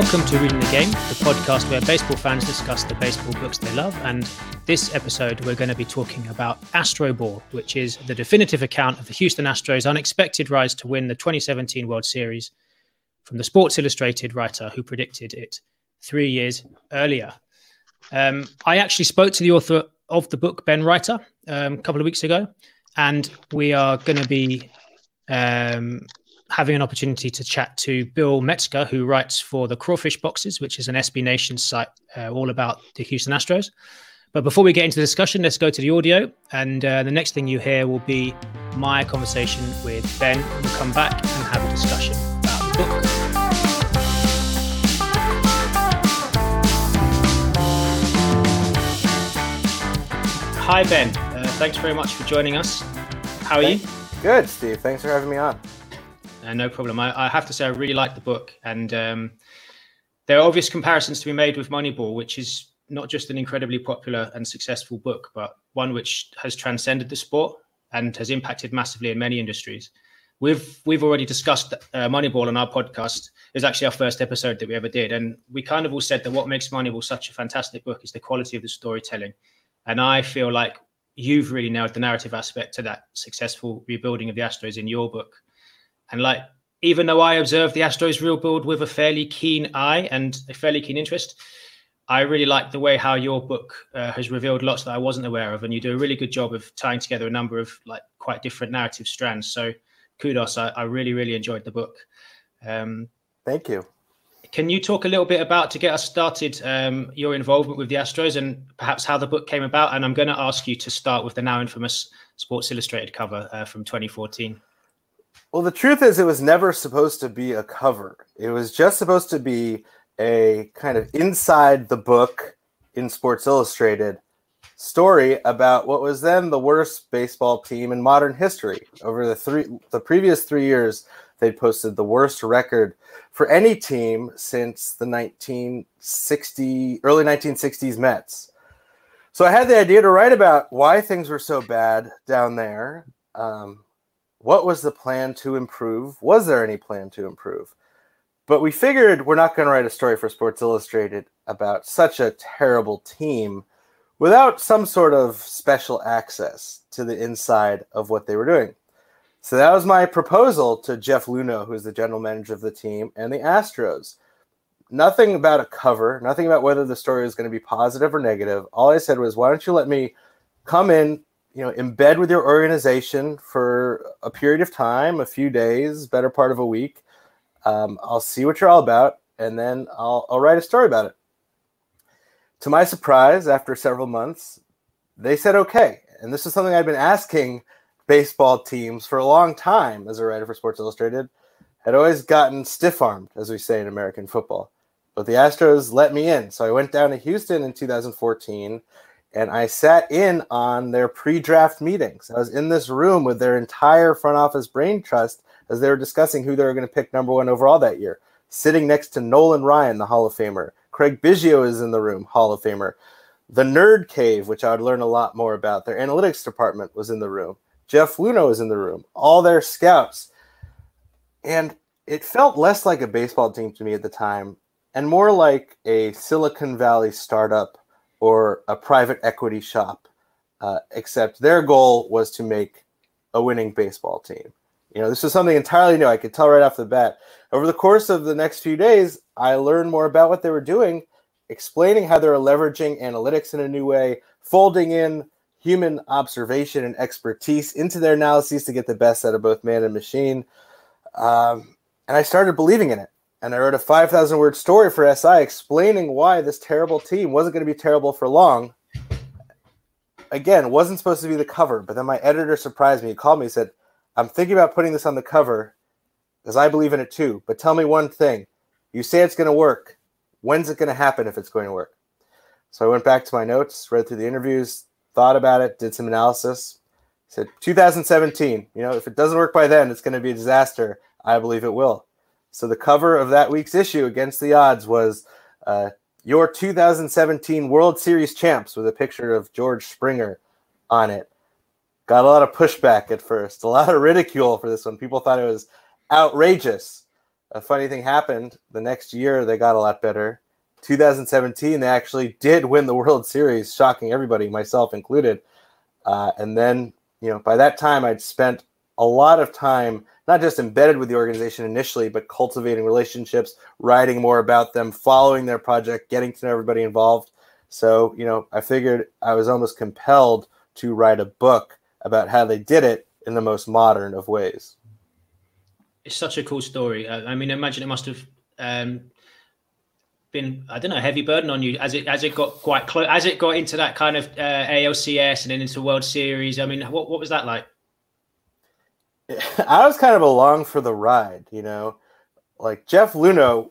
welcome to Reading the Game, the podcast where baseball fans discuss the baseball books they love. And this episode, we're going to be talking about Astro Ball, which is the definitive account of the Houston Astros' unexpected rise to win the 2017 World Series from the Sports Illustrated writer who predicted it three years earlier. Um, I actually spoke to the author of the book, Ben Reiter, um, a couple of weeks ago, and we are going to be um, having an opportunity to chat to Bill Metzger, who writes for the Crawfish Boxes, which is an SB Nation site uh, all about the Houston Astros. But before we get into the discussion, let's go to the audio. And uh, the next thing you hear will be my conversation with Ben. We'll come back and have a discussion about the book. Hi, Ben. Uh, thanks very much for joining us. How are you? Good, Steve. Thanks for having me on. Uh, no problem. I, I, have to say, I really like the book, and um, there are obvious comparisons to be made with Moneyball, which is not just an incredibly popular and successful book, but one which has transcended the sport and has impacted massively in many industries. We've we've already discussed uh, Moneyball on our podcast. It was actually our first episode that we ever did, and we kind of all said that what makes Moneyball such a fantastic book is the quality of the storytelling. And I feel like you've really nailed the narrative aspect to that successful rebuilding of the Astros in your book. And like, even though I observed the Astros rebuild with a fairly keen eye and a fairly keen interest, I really like the way how your book uh, has revealed lots that I wasn't aware of, and you do a really good job of tying together a number of like quite different narrative strands. So, kudos! I, I really, really enjoyed the book. Um, Thank you. Can you talk a little bit about, to get us started, um, your involvement with the Astros and perhaps how the book came about? And I'm going to ask you to start with the now infamous Sports Illustrated cover uh, from 2014. Well, the truth is, it was never supposed to be a cover. It was just supposed to be a kind of inside the book in Sports Illustrated story about what was then the worst baseball team in modern history. Over the three, the previous three years, they posted the worst record for any team since the 1960 early 1960s Mets. So I had the idea to write about why things were so bad down there. Um, what was the plan to improve? Was there any plan to improve? But we figured we're not going to write a story for Sports Illustrated about such a terrible team without some sort of special access to the inside of what they were doing. So that was my proposal to Jeff Luhnow, who's the general manager of the team, and the Astros. Nothing about a cover, nothing about whether the story is going to be positive or negative. All I said was, why don't you let me come in, you know, embed with your organization for a period of time, a few days, better part of a week. Um, I'll see what you're all about, and then I'll, I'll write a story about it. To my surprise, after several months, they said okay. And this is something I've been asking baseball teams for a long time as a writer for Sports Illustrated had always gotten stiff armed, as we say in American football. But the Astros let me in. So I went down to Houston in 2014 and I sat in on their pre draft meetings. I was in this room with their entire front office brain trust as they were discussing who they were going to pick number one overall that year. Sitting next to Nolan Ryan, the Hall of Famer. Craig Biggio is in the room, Hall of Famer. The Nerd Cave, which I would learn a lot more about, their analytics department was in the room. Jeff Luhnow is in the room, all their scouts. And it felt less like a baseball team to me at the time and more like a Silicon Valley startup or a private equity shop, uh, except their goal was to make a winning baseball team. You know, this was something entirely new. I could tell right off the bat. Over the course of the next few days, I learned more about what they were doing, explaining how they were leveraging analytics in a new way, folding in human observation and expertise into their analyses to get the best out of both man and machine. Um, and I started believing in it. And I wrote a 5,000 word story for SI explaining why this terrible team wasn't going to be terrible for long. Again, wasn't supposed to be the cover, but then my editor surprised me. He called me and said, I'm thinking about putting this on the cover because I believe in it too. But tell me one thing. You say it's going to work. When's it going to happen if it's going to work? So I went back to my notes, read through the interviews, thought about it, did some analysis. Said 2017. You know, if it doesn't work by then, it's going to be a disaster. I believe it will. So the cover of that week's issue against the odds was uh, your 2017 World Series champs with a picture of George Springer on it. Got a lot of pushback at first, a lot of ridicule for this one. People thought it was outrageous. a funny thing happened. The next year, they got a lot better. 2017, they actually did win the World Series, shocking everybody, myself included. Uh, and then, you know, by that time, I'd spent a lot of time not just embedded with the organization initially, but cultivating relationships, writing more about them, following their project, getting to know everybody involved. So, you know, I figured I was almost compelled to write a book about how they did it in the most modern of ways. It's such a cool story. I mean, imagine it must have um, been, I don't know, heavy burden on you as it as it got quite close, as it got into that kind of uh, ALCS and then into World Series. I mean, what what was that like? I was kind of along for the ride, you know. Like Jeff Luhnow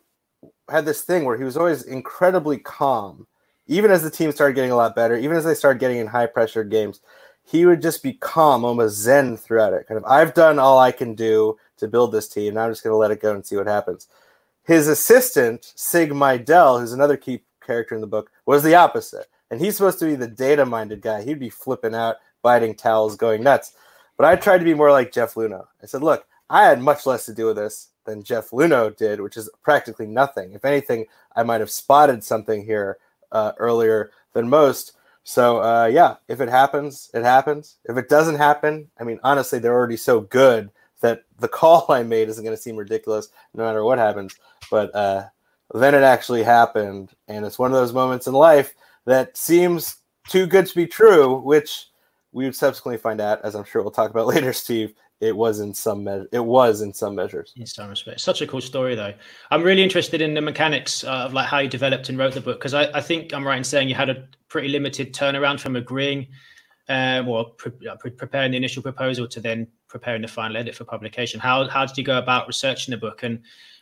had this thing where he was always incredibly calm, even as the team started getting a lot better, even as they started getting in high pressure games. He would just be calm, almost zen throughout it. Kind of, I've done all I can do to build this team. Now I'm just going to let it go and see what happens. His assistant, Sig Mejdal, who's another key character in the book, was the opposite. And he's supposed to be the data minded guy. He'd be flipping out, biting towels, going nuts. But I tried to be more like Jeff Luhnow. I said, look, I had much less to do with this than Jeff Luhnow did, which is practically nothing. If anything, I might have spotted something here uh, earlier than most. So uh, yeah, if it happens, it happens. If it doesn't happen, I mean, honestly, they're already so good that the call I made isn't going to seem ridiculous no matter what happens. But uh, then it actually happened, and it's one of those moments in life that seems too good to be true, which we would subsequently find out, as I'm sure we'll talk about later, Steve, it was in some measure. It was in some measures. In some respects, such a cool story, though. I'm really interested in the mechanics uh, of like how you developed and wrote the book because I, I, think I'm right in saying you had a pretty limited turnaround from agreeing, uh, well, pre- pre- preparing the initial proposal to then preparing the final edit for publication. How how did you go about researching the book and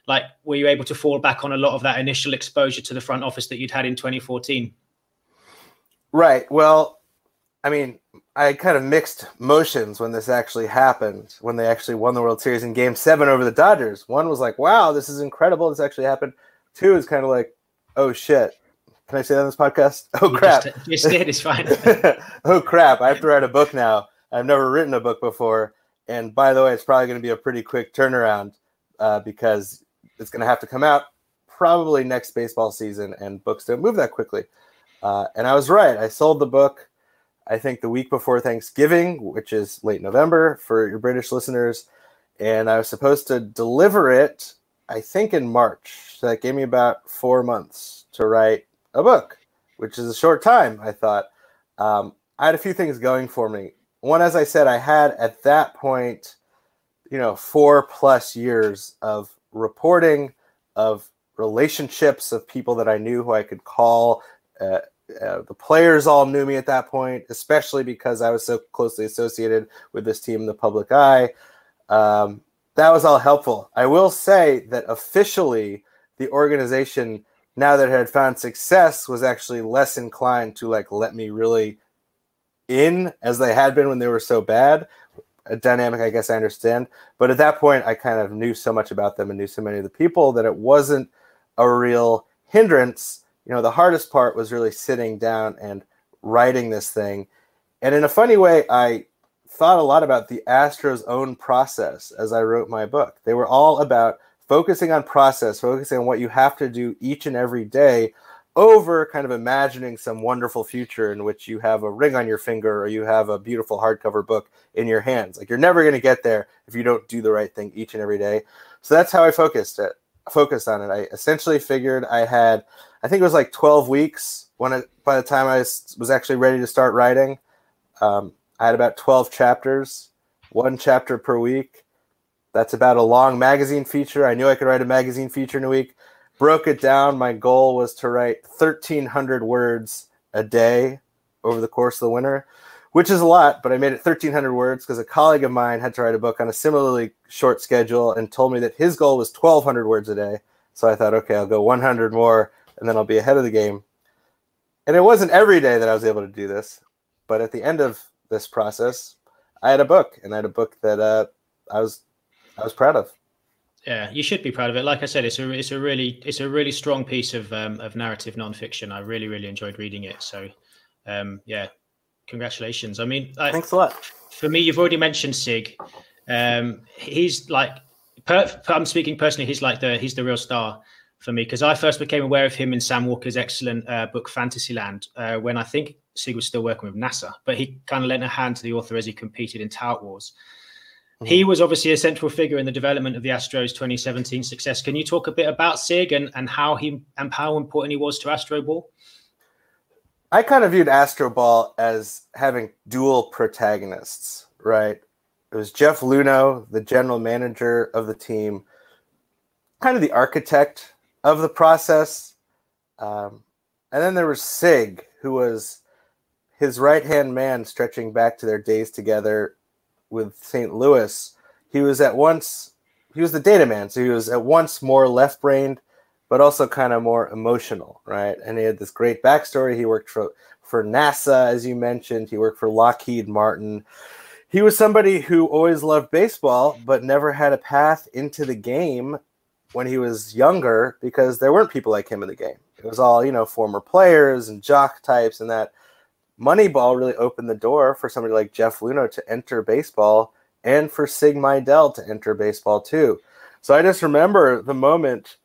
like were you able to fall back on a lot of that initial exposure to the front office that you'd had in 2014? Right. Well, I mean, I had kind of mixed motions when this actually happened, when they actually won the World Series in game seven over the Dodgers. One was like, wow, this is incredible. This actually happened. Two is kind of like, oh shit. Can I say that on this podcast? Oh you crap. Just, just did, it's fine. oh crap. I have to write a book now. I've never written a book before. And by the way, it's probably going to be a pretty quick turnaround uh, because it's going to have to come out probably next baseball season, and books don't move that quickly. Uh, and I was right. I sold the book I think the week before Thanksgiving, which is late November for your British listeners. And I was supposed to deliver it, I think, in March. So that gave me about four months to write a book, which is a short time, I thought. Um, I had a few things going for me. One, as I said, I had at that point, you know, four plus years of reporting, of relationships, of people that I knew who I could call. Uh, uh, the players all knew me at that point, especially because I was so closely associated with this team in the public eye. Um, that was all helpful. I will say that officially, the organization, now that it had found success, was actually less inclined to like let me really in as they had been when they were so bad. A dynamic, I guess I understand. But at that point, I kind of knew so much about them and knew so many of the people that it wasn't a real hindrance you know, the hardest part was really sitting down and writing this thing. And in a funny way, I thought a lot about the Astros' own process as I wrote my book. They were all about focusing on process, focusing on what you have to do each and every day over kind of imagining some wonderful future in which you have a ring on your finger or you have a beautiful hardcover book in your hands. Like you're never going to get there if you don't do the right thing each and every day. So that's how I focused it, focused on it. I essentially figured I had I think it was like 12 weeks when it, by the time I was actually ready to start writing. Um, I had about 12 chapters, one chapter per week. That's about a long magazine feature. I knew I could write a magazine feature in a week. Broke it down. My goal was to write 1,300 words a day over the course of the winter, which is a lot, but I made it 1,300 words because a colleague of mine had to write a book on a similarly short schedule and told me that his goal was 1,200 words a day. So I thought, okay, I'll go 100 more and then I'll be ahead of the game. And it wasn't every day that I was able to do this, but at the end of this process, I had a book, and I had a book that uh, I was I was proud of. Yeah, you should be proud of it. Like I said, it's a it's a really it's a really strong piece of um, of narrative nonfiction. I really really enjoyed reading it. So, um, yeah, congratulations. I mean, I, thanks a lot. For me, you've already mentioned Sig. Um, he's like per, I'm speaking personally. He's like the he's the real star for me because I first became aware of him in Sam Walker's excellent uh, book Fantasyland uh, when I think Sig was still working with NASA, but he kind of lent a hand to the author as he competed in Tout Wars. Mm-hmm. He was obviously a central figure in the development of the Astros 2017 success. Can you talk a bit about Sig and, and how he and how important he was to Astro Ball? I kind of viewed Astro Ball as having dual protagonists, right? It was Jeff Luhnow, the general manager of the team, kind of the architect of the process. Um, and then there was Sig, who was his right hand man stretching back to their days together with St. Louis. He was at once, he was the data man. So he was at once more left brained, but also kind of more emotional, right? And he had this great backstory. He worked for, for NASA, as you mentioned, he worked for Lockheed Martin he was somebody who always loved baseball but never had a path into the game when he was younger because there weren't people like him in the game. It was all, you know, former players and jock types and that Moneyball really opened the door for somebody like Jeff Luhnow to enter baseball and for Sig Mejdal to enter baseball too. So I just remember the moment,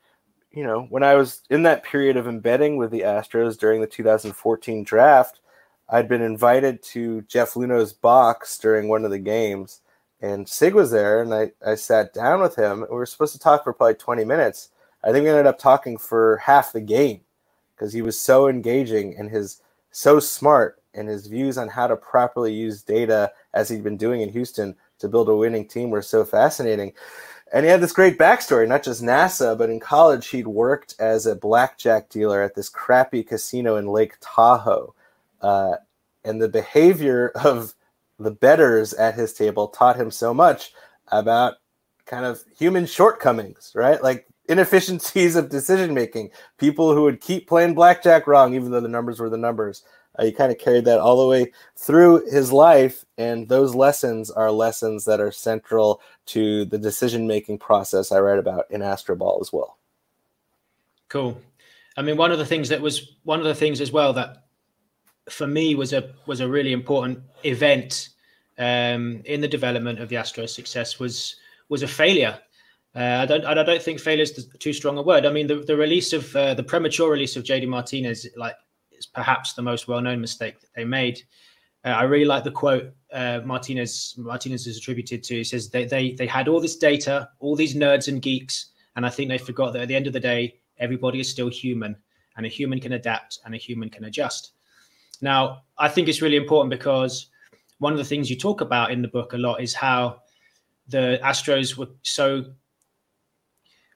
you know, when I was in that period of embedding with the Astros during the 2014 draft, I'd been invited to Jeff Luhnow's box during one of the games, and Sig was there, and I, I sat down with him. We were supposed to talk for probably 20 minutes. I think we ended up talking for half the game because he was so engaging and his so smart and his views on how to properly use data as he'd been doing in Houston to build a winning team were so fascinating. And he had this great backstory, not just NASA, but in college he'd worked as a blackjack dealer at this crappy casino in Lake Tahoe uh, and the behavior of the bettors at his table taught him so much about kind of human shortcomings, right? Like inefficiencies of decision making, people who would keep playing blackjack wrong, even though the numbers were the numbers. Uh, he kind of carried that all the way through his life, and those lessons are lessons that are central to the decision making process I write about in Astroball as well. Cool. I mean, one of the things that was one of the things as well that for me was a was a really important event um, in the development of the Astros success was was a failure. Uh, I don't I don't think failure is too strong a word. I mean the, the release of uh, the premature release of JD Martinez like is perhaps the most well known mistake that they made. Uh, I really like the quote uh, Martinez Martinez is attributed to. He says they, they they had all this data, all these nerds and geeks, and I think they forgot that at the end of the day, everybody is still human, and a human can adapt and a human can adjust. Now, I think it's really important because one of the things you talk about in the book a lot is how the Astros were so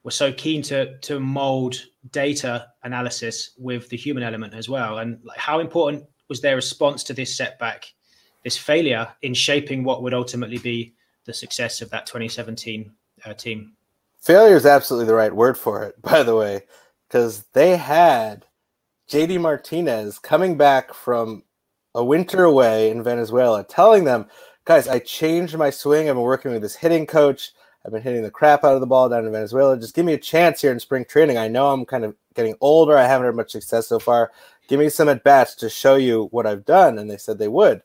were so keen to to mold data analysis with the human element as well, and like how important was their response to this setback, this failure in shaping what would ultimately be the success of that 2017 uh, team? Failure is absolutely the right word for it, by the way, because they had JD Martinez coming back from a winter away in Venezuela, telling them, guys, I changed my swing. I've been working with this hitting coach. I've been hitting the crap out of the ball down in Venezuela. Just give me a chance here in spring training. I know I'm kind of getting older. I haven't had much success so far. Give me some at bats to show you what I've done. And they said they would.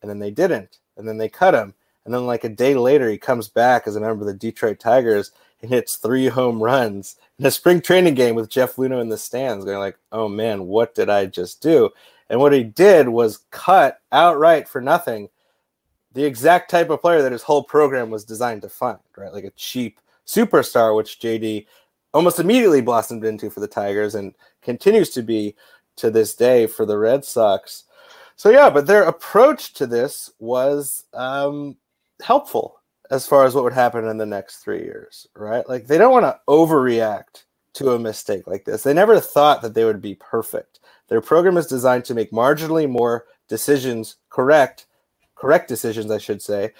And then they didn't. And then they cut him. And then, like a day later, he comes back as a member of the Detroit Tigers and hits three home runs in a spring training game with Jeff Luhnow in the stands, going like, "Oh man, what did I just do?" And what he did was cut outright for nothing the exact type of player that his whole program was designed to find, right? Like a cheap superstar, which JD almost immediately blossomed into for the Tigers and continues to be to this day for the Red Sox. So yeah, but their approach to this was um, helpful as far as what would happen in the next three years, right? Like they don't want to overreact to a mistake like this. They never thought that they would be perfect. Their program is designed to make marginally more decisions correct, correct decisions, I should say,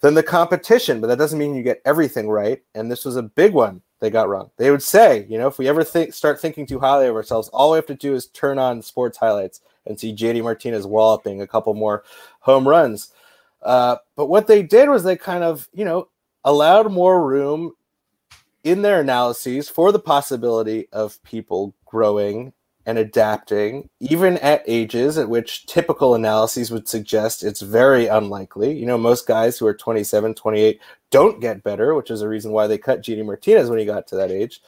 than the competition. But that doesn't mean you get everything right. And this was a big one they got wrong. They would say, you know, if we ever think start thinking too highly of ourselves, all we have to do is turn on sports highlights and see JD Martinez walloping a couple more home runs. Uh, but what they did was they kind of, you know, allowed more room in their analyses for the possibility of people growing and adapting, even at ages at which typical analyses would suggest it's very unlikely. You know, most guys who are 27, 28 don't get better, which is a reason why they cut JD Martinez when he got to that age.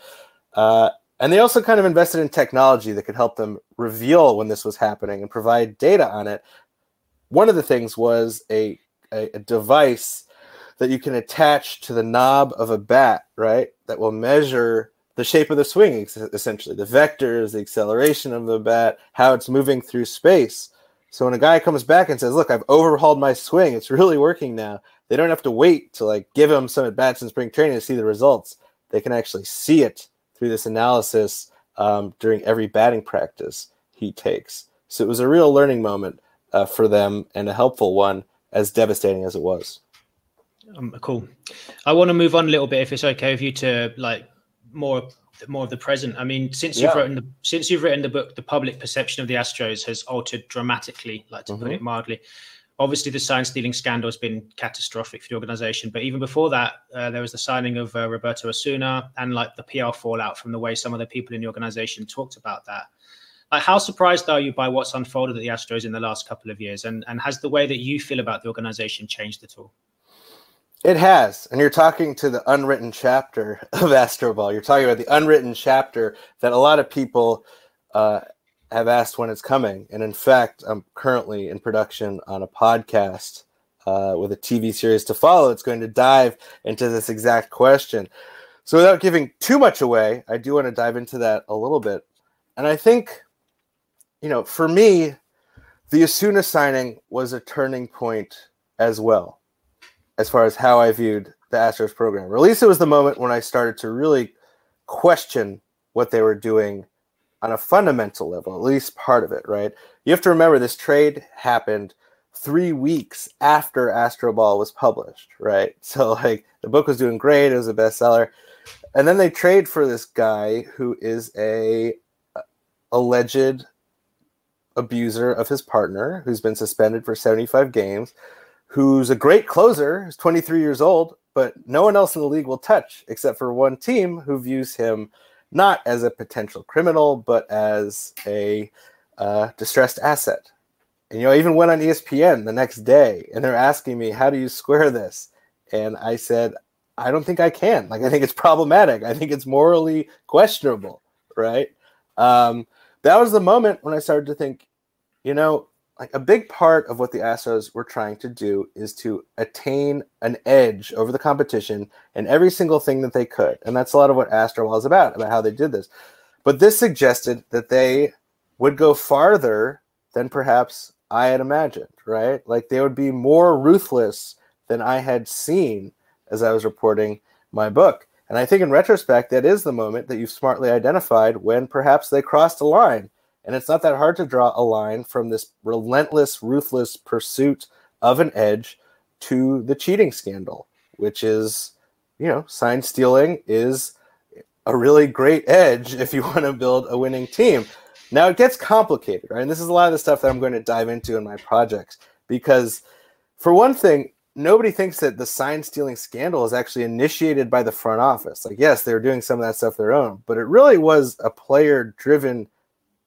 Uh, and they also kind of invested in technology that could help them reveal when this was happening and provide data on it. One of the things was a, a, a device that you can attach to the knob of a bat, right? That will measure the shape of the swing, essentially, the vectors, the acceleration of the bat, how it's moving through space. So when a guy comes back and says, "Look, I've overhauled my swing. It's really working now," they don't have to wait to like give him some at bats in spring training to see the results. They can actually see it through this analysis um, during every batting practice he takes. So it was a real learning moment uh, for them and a helpful one, as devastating as it was. Um, cool. I want to move on a little bit, if it's okay with you, to like more more of the present. I mean, since you've written the since you've written the book, the public perception of the Astros has altered dramatically, like to mm-hmm. put it mildly. Obviously, the sign stealing scandal has been catastrophic for the organization. But even before that, uh, there was the signing of uh, Roberto Osuna and like the PR fallout from the way some of the people in the organization talked about that. Like, how surprised are you by what's unfolded at the Astros in the last couple of years? And and has the way that you feel about the organization changed at all? It has. And you're talking to the unwritten chapter of Astroball. You're talking about the unwritten chapter that a lot of people uh, have asked when it's coming. And in fact, I'm currently in production on a podcast uh, with a TV series to follow. It's going to dive into this exact question. So, without giving too much away, I do want to dive into that a little bit. And I think, you know, for me, the Osuna signing was a turning point as well as far as how I viewed the Astros program. At least it was the moment when I started to really question what they were doing on a fundamental level, at least part of it, right? You have to remember this trade happened three weeks after Astro Ball was published, right? So like the book was doing great, it was a bestseller. And then they trade for this guy who is a alleged abuser of his partner who's been suspended for 75 games who's a great closer, He's 23 years old, but no one else in the league will touch except for one team who views him not as a potential criminal, but as a uh, distressed asset. And you know, I even went on ESPN the next day, and they're asking me, "How do you square this?" And I said, "I don't think I can. Like, I think it's problematic. I think it's morally questionable." Right? Um, that was the moment when I started to think, you know, like a big part of what the Astros were trying to do is to attain an edge over the competition in every single thing that they could. And that's a lot of what Astroball is about, about how they did this. But this suggested that they would go farther than perhaps I had imagined, right? Like they would be more ruthless than I had seen as I was reporting my book. And I think in retrospect, that is the moment that you've smartly identified when perhaps they crossed a line and it's not that hard to draw a line from this relentless, ruthless pursuit of an edge to the cheating scandal, which is, you know, sign stealing is a really great edge if you want to build a winning team. Now it gets complicated, right? And this is a lot of the stuff that I'm going to dive into in my projects because, for one thing, nobody thinks that the sign stealing scandal is actually initiated by the front office. Like, yes, they were doing some of that stuff their own, but it really was a player driven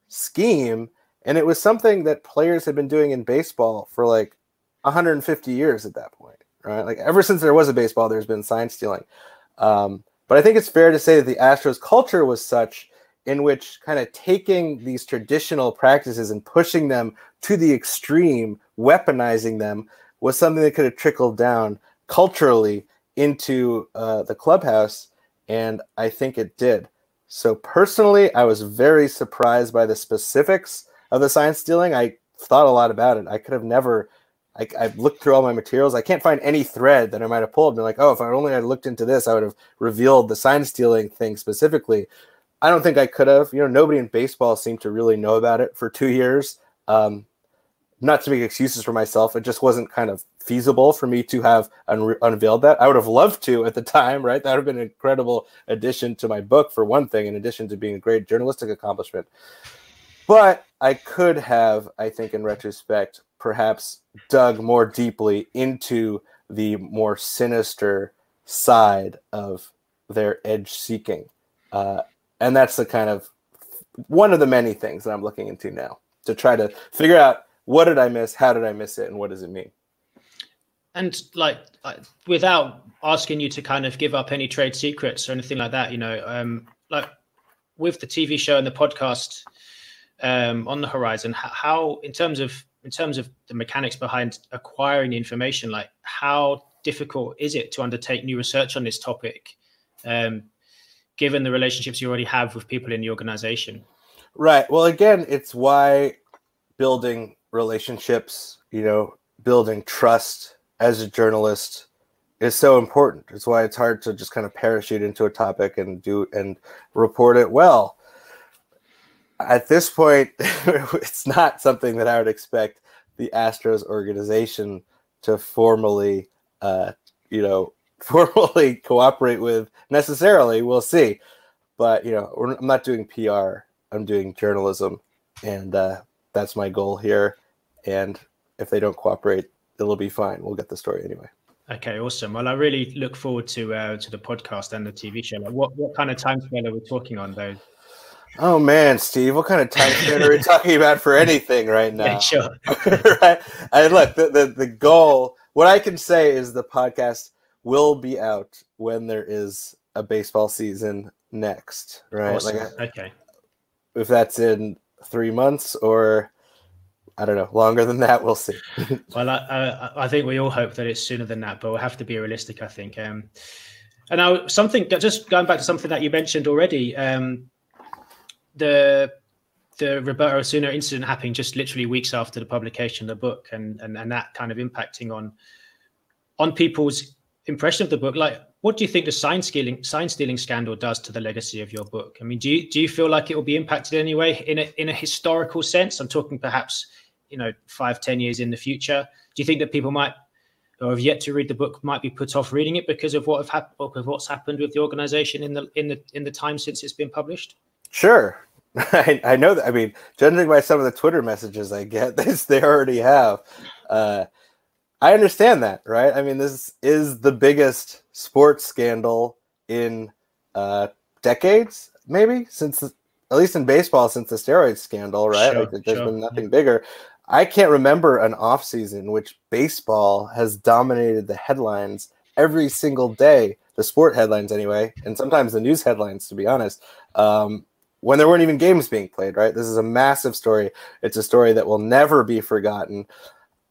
scheme. And it was something that players had been doing in baseball for like 150 years at that point, right? Like ever since there was a baseball, there's been sign stealing. Um, but I think it's fair to say that the Astros culture was such in which kind of taking these traditional practices and pushing them to the extreme, weaponizing them, was something that could have trickled down culturally into uh, the clubhouse. And I think it did. So personally, I was very surprised by the specifics of the sign stealing. I thought a lot about it. I could have never. I, I've looked through all my materials. I can't find any thread that I might have pulled. Been like, oh, if I only had looked into this, I would have revealed the sign stealing thing specifically. I don't think I could have. You know, nobody in baseball seemed to really know about it for two years. Um, not to make excuses for myself, it just wasn't kind of feasible for me to have un- unveiled that. I would have loved to at the time, right? That would have been an incredible addition to my book, for one thing, in addition to being a great journalistic accomplishment. But I could have, I think, in retrospect, perhaps dug more deeply into the more sinister side of their edge seeking. Uh, and that's the kind of one of the many things that I'm looking into now to try to figure out what did I miss, how did I miss it, and what does it mean. And like, without asking you to kind of give up any trade secrets or anything like that, you know, um, like with the TV show and the podcast um, on the horizon, how in terms of in terms of the mechanics behind acquiring the information, like how difficult is it to undertake new research on this topic, um, given the relationships you already have with people in the organization? Right. Well, again, it's why building relationships, you know, building trust as a journalist is so important. It's why it's hard to just kind of parachute into a topic and do and report it well. At this point, it's not something that I would expect the Astros organization to formally, uh, you know, formally cooperate with necessarily. We'll see, but you know, I'm not doing PR. I'm doing journalism, and uh, that's my goal here. And if they don't cooperate, it'll be fine. We'll get the story anyway. Okay, awesome. Well, I really look forward to uh, to the podcast and the TV show. Like what what kind of time scale are we talking on, though? Oh man, Steve, what kind of time span are we talking about for anything right now? Yeah, sure. right. And look, the, the the goal. What I can say is the podcast will be out when there is a baseball season next. Right. Awesome. Like, okay. If that's in three months or I don't know, longer than that, we'll see. well, I, I, think we all hope that it's sooner than that, but we'll have to be realistic, I think. Um, and now, something just going back to something that you mentioned already, um, the the Roberto Osuna incident happening just literally weeks after the publication of the book, and and and that kind of impacting on on people's impression of the book. Like, what do you think the sign stealing sign stealing scandal does to the legacy of your book? I mean, do you do you feel like it will be impacted anyway in a in a historical sense? I'm talking perhaps you know five ten years in the future do you think that people might or have yet to read the book might be put off reading it because of what have happened of what's happened with the organization in the in the in the time since it's been published sure I, I know that i mean judging by some of the twitter messages i get this they already have uh, i understand that right i mean this is the biggest sports scandal in uh, decades maybe since the, at least in baseball since the steroid scandal right sure, like there's sure. been nothing bigger I can't remember an off season in which baseball has dominated the headlines every single day, the sport headlines anyway, and sometimes the news headlines, to be honest, um, when there weren't even games being played, right? This is a massive story. It's a story that will never be forgotten.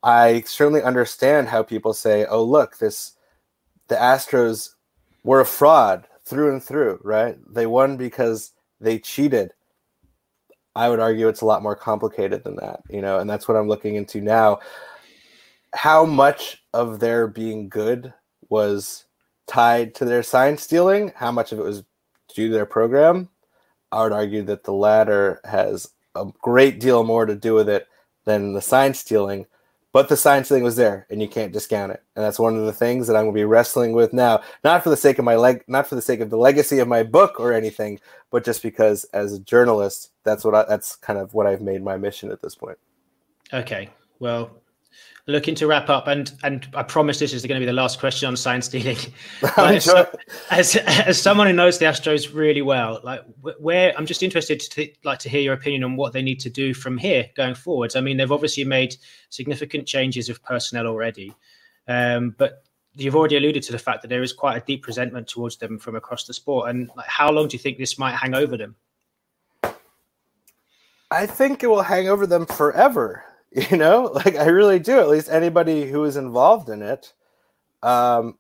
I certainly understand how people say, oh, look, this, the Astros were a fraud through and through, right? They won because they cheated. I would argue it's a lot more complicated than that, you know, and that's what I'm looking into now. How much of their being good was tied to their sign stealing? How much of it was due to their program? I would argue that the latter has a great deal more to do with it than the sign stealing but the science thing was there and you can't discount it. And that's one of the things that i'm going to be wrestling with now not for the sake of my leg not for the sake of the legacy of my book or anything but just because as a journalist that's what I, that's kind of what i've made my mission at this point. Okay. Well looking to wrap up, and and I promise this is going to be the last question on sign stealing. as, as, as someone who knows the Astros really well, like where I'm just interested to like to hear your opinion on what they need to do from here going forwards. I mean, they've obviously made significant changes of personnel already, um, but you've already alluded to the fact that there is quite a deep resentment towards them from across the sport. And like, how long do you think this might hang over them? I think it will hang over them forever. you know? Like i really do at least anybody who is involved in it. Um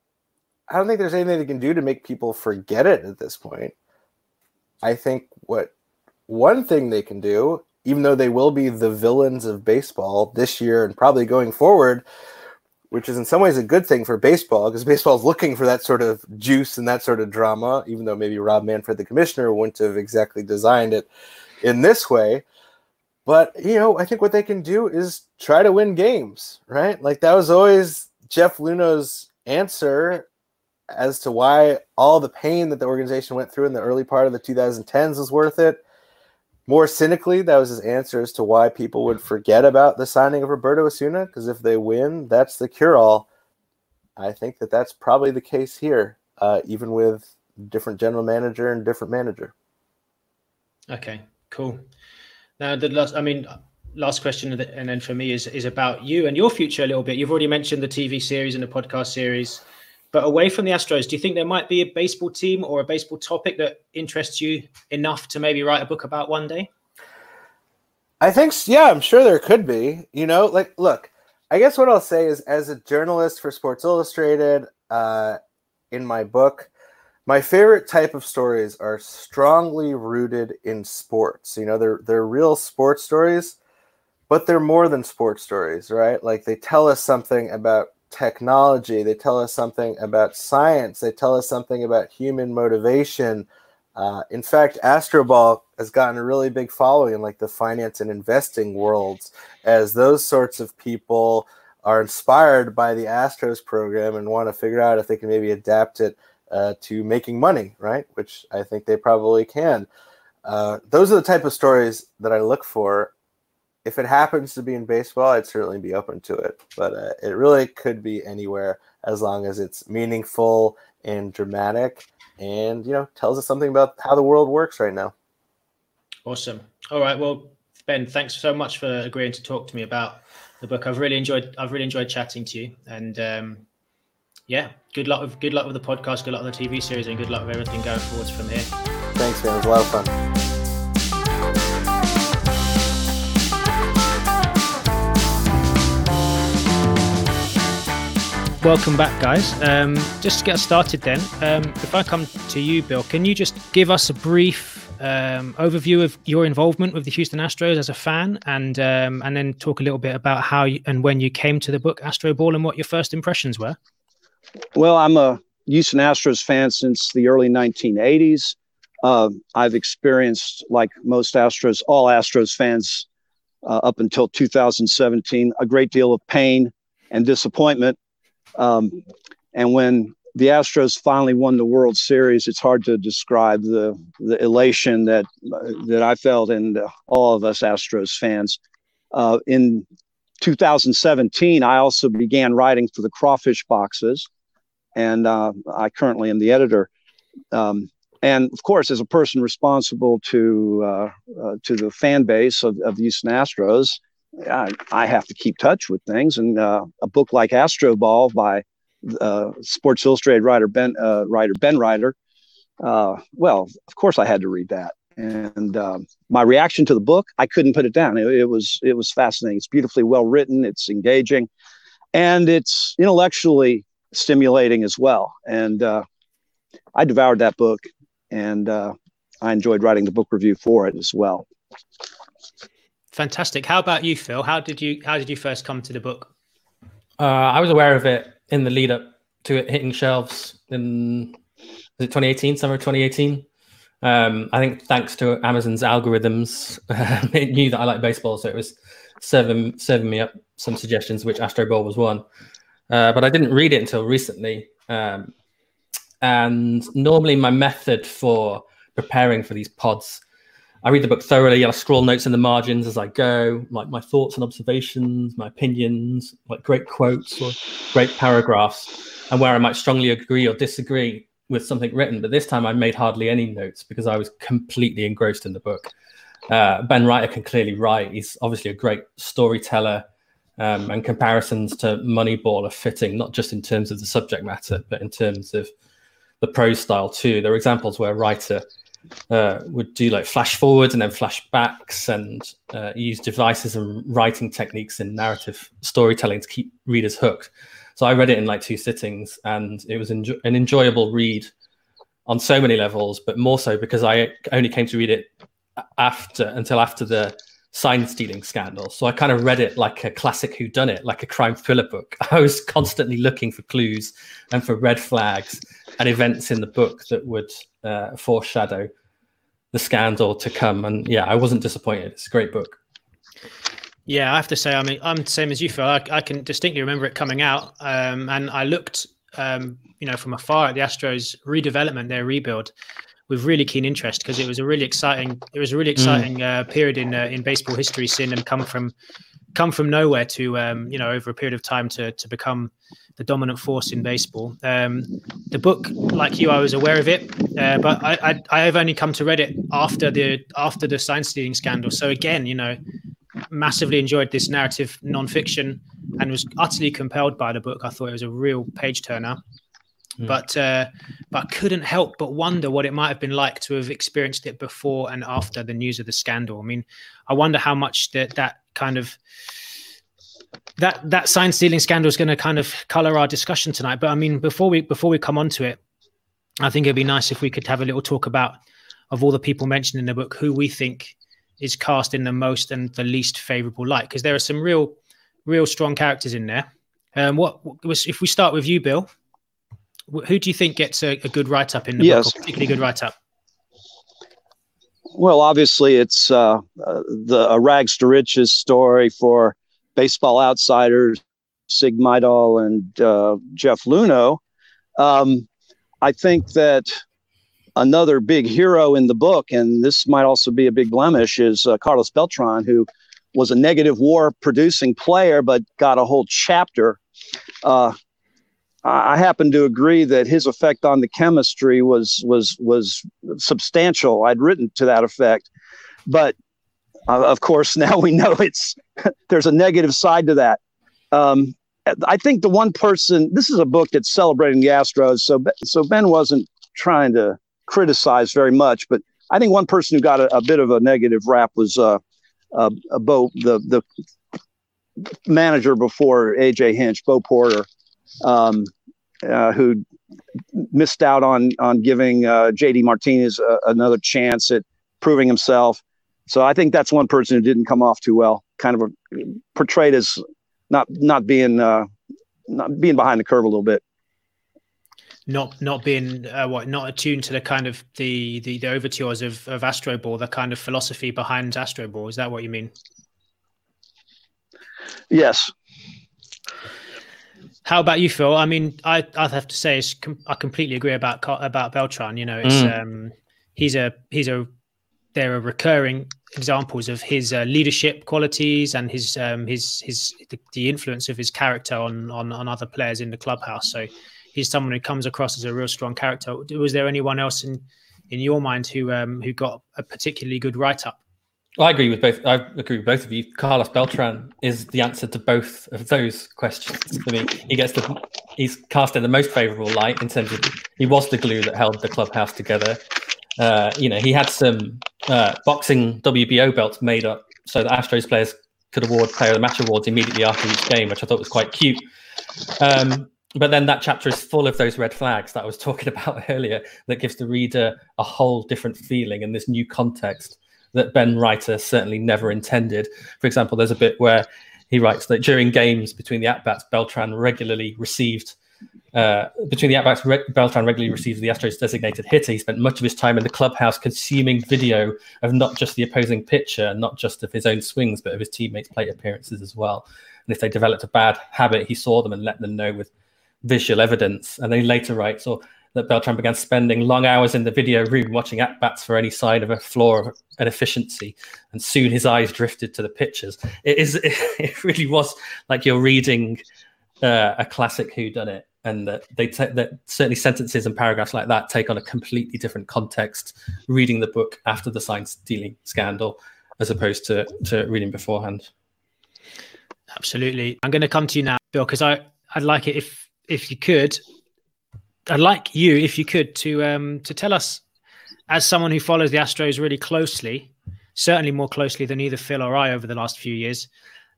i don't think there's anything they can do to make people forget it at this point. I think what one thing they can do even though they will be the villains of baseball this year and probably going forward which is in some ways a good thing for baseball because baseball is looking for that sort of juice and that sort of drama even though maybe rob manfred the commissioner wouldn't have exactly designed it in this way but you know, I think what they can do is try to win games, right? Like that was always Jeff Luhnow's answer as to why all the pain that the organization went through in the early part of the 2010s was worth it. More cynically, that was his answer as to why people would forget about the signing of Roberto Osuna, because if they win, that's the cure-all. I think that that's probably the case here, uh, even with different general manager and different manager. Okay, Cool. Now, the last, I mean, last question, and then for me is is about you and your future a little bit. You've already mentioned the TV series and the podcast series, but away from the Astros, do you think there might be a baseball team or a baseball topic that interests you enough to maybe write a book about one day? I think, yeah, I'm sure there could be. You know, like, look, I guess what I'll say is, as a journalist for Sports Illustrated, uh, in my book, my favorite type of stories are strongly rooted in sports. You know, they're they're real sports stories, but they're more than sports stories, right? Like they tell us something about technology, they tell us something about science, they tell us something about human motivation. Uh, in fact, Astroball has gotten a really big following in like the finance and investing worlds, as those sorts of people are inspired by the Astros program and want to figure out if they can maybe adapt it uh, to making money, right? Which I think they probably can. Uh, those are the type of stories that I look for if it happens to be in baseball, I'd certainly be open to it. But uh, it really could be anywhere as long as it's meaningful and dramatic, and you know tells us something about how the world works right now. Awesome. All right. Well, Ben, thanks so much for agreeing to talk to me about the book. I've really enjoyed. I've really enjoyed chatting to you, and um, yeah, good luck with good luck with the podcast, good luck with the TV series, and good luck with everything going forwards from here. Thanks, man. It was a lot of fun. Welcome back, guys. Um, just to get us started, then, um, if I come to you, Bill, can you just give us a brief um, overview of your involvement with the Houston Astros as a fan, and um, and then talk a little bit about how you, and when you came to the book Astro Ball and what your first impressions were? Well, I'm a Houston Astros fan since the early 1980s. Uh, I've experienced, like most Astros, all Astros fans, uh, up until 2017, a great deal of pain and disappointment um, and when the Astros finally won the World Series, it's hard to describe the the elation that that I felt and all of us Astros fans. Uh, in 2017, I also began writing for the Crawfish Boxes, and uh, I currently am the editor. Um, and of course, as a person responsible to uh, uh to the fan base of, of the Houston Astros, I, I have to keep touch with things. And uh, a book like Astro Ball by uh, Sports Illustrated writer Ben uh, Reiter Ben. Uh, well, of course, I had to read that. And um, my reaction to the book, I couldn't put it down. It, it, was it was fascinating. It's beautifully well written. It's engaging, and it's intellectually stimulating as well. And uh, I devoured that book, and uh, I enjoyed writing the book review for it as well. Fantastic. How about you, Phil? How did you how did you first come to the book? Uh, I was aware of it in the lead up to it hitting shelves in was it 2018, summer 2018. Um, I think thanks to Amazon's algorithms, it knew that I like baseball, so it was serving serving me up some suggestions, which Astro Ball was one. Uh, but I didn't read it until recently. Um, and normally, my method for preparing for these pods I read the book thoroughly. I scroll notes in the margins as I go, like my thoughts and observations, my opinions, like great quotes or great paragraphs, and where I might strongly agree or disagree with something written. But this time I made hardly any notes because I was completely engrossed in the book. Uh, ben Reiter can clearly write. He's obviously a great storyteller, um, and comparisons to Moneyball are fitting, not just in terms of the subject matter, but in terms of the prose style too. There are examples where Reiter uh, would do like flash forwards and then flashbacks and uh, use devices and writing techniques in narrative storytelling to keep readers hooked. So I read it in like two sittings and it was enjo- an enjoyable read on so many levels, but more so because I only came to read it after until after the sign stealing scandal. So I kind of read it like a classic who done it, like a crime thriller book. I was constantly looking for clues and for red flags and events in the book that would uh, foreshadow the scandal to come. And yeah, I wasn't disappointed. It's a great book. Yeah, I have to say, I mean, I'm the same as you, Phil. I, I can distinctly remember it coming out, um, and I looked, um, you know, from afar at the Astros redevelopment, their rebuild, with really keen interest because it was a really exciting, it was a really mm. exciting mm. uh, period in uh, in baseball history, seeing them come from come from nowhere to, um, you know, over a period of time to to become the dominant force in baseball. Um, the book, like you, I was aware of it, uh, but I, I, I have only come to read it after the after the sign stealing scandal. So again, you know, massively enjoyed this narrative nonfiction and was utterly compelled by the book. I thought it was a real page turner. Mm. But uh, but couldn't help but wonder what it might have been like to have experienced it before and after the news of the scandal. I mean, I wonder how much that that kind of that that sign stealing scandal is going to kind of color our discussion tonight. But I mean, before we before we come on to it, I think it'd be nice if we could have a little talk about of all the people mentioned in the book who we think is cast in the most and the least favorable light because there are some real real strong characters in there. Um, what if we start with you, Bill? Who do you think gets a, a good write up in the yes. book, particularly good write up? Well, obviously, it's uh, uh, the a rags to riches story for baseball outsiders, Sig Mejdal and uh, Jeff Luhnow. Um, I think that another big hero in the book, and this might also be a big blemish, is uh, Carlos Beltran, who was a negative war producing player, but got a whole chapter. Uh, I happen to agree that his effect on the chemistry was was was substantial. I'd written to that effect, but uh, of course now we know it's there's a negative side to that. Um, I think the one person this is a book that's celebrating the Astros, so so Ben wasn't trying to criticize very much, but I think one person who got a, a bit of a negative rap was uh, uh, Bo, the the manager before AJ Hinch, Bo Porter, um, uh, who missed out on on giving uh, JD Martinez a, another chance at proving himself. So I think that's one person who didn't come off too well. Kind of a, portrayed as not not being uh, not being behind the curve a little bit not not being uh, what not attuned to the kind of the the, the overtures of, of Astro Ball, the kind of philosophy behind Astro Ball. Is that what you mean? Yes. How about you, Phil? I mean, I I have to say, com- I completely agree about about Beltran. You know, it's mm. um, he's a he's a there are recurring examples of his uh, leadership qualities and his um, his his the, the influence of his character on on on other players in the clubhouse. So he's someone who comes across as a real strong character. Was there anyone else in in your mind who um, who got a particularly good write up? I agree with both. I agree with both of you. Carlos Beltran is the answer to both of those questions for me. He gets the he's cast in the most favourable light in terms of he was the glue that held the clubhouse together. Uh, you know, he had some uh, boxing WBO belts made up so that Astros players could award player of the match awards immediately after each game, which I thought was quite cute. Um, but then that chapter is full of those red flags that I was talking about earlier that gives the reader a whole different feeling in this new context that Ben Reiter certainly never intended. For example, there's a bit where he writes that during games between the at-bats, Beltran regularly received uh, between the at-bats, Re- Beltran regularly received the Astros designated hitter. He spent much of his time in the clubhouse consuming video of not just the opposing pitcher, not just of his own swings, but of his teammates' plate appearances as well. And if they developed a bad habit, he saw them and let them know with visual evidence. And then he later writes or that Beltran began spending long hours in the video room watching at bats for any sign of a flaw of an efficiency. And soon his eyes drifted to the pictures. It is it really was like you're reading uh, a classic who done it and that they take that certainly sentences and paragraphs like that take on a completely different context reading the book after the sign stealing scandal as opposed to to reading beforehand absolutely i'm going to come to you now bill because i i'd like it if if you could, I'd like you, if you could, to um, to tell us, as someone who follows the Astros really closely, certainly more closely than either Phil or I over the last few years.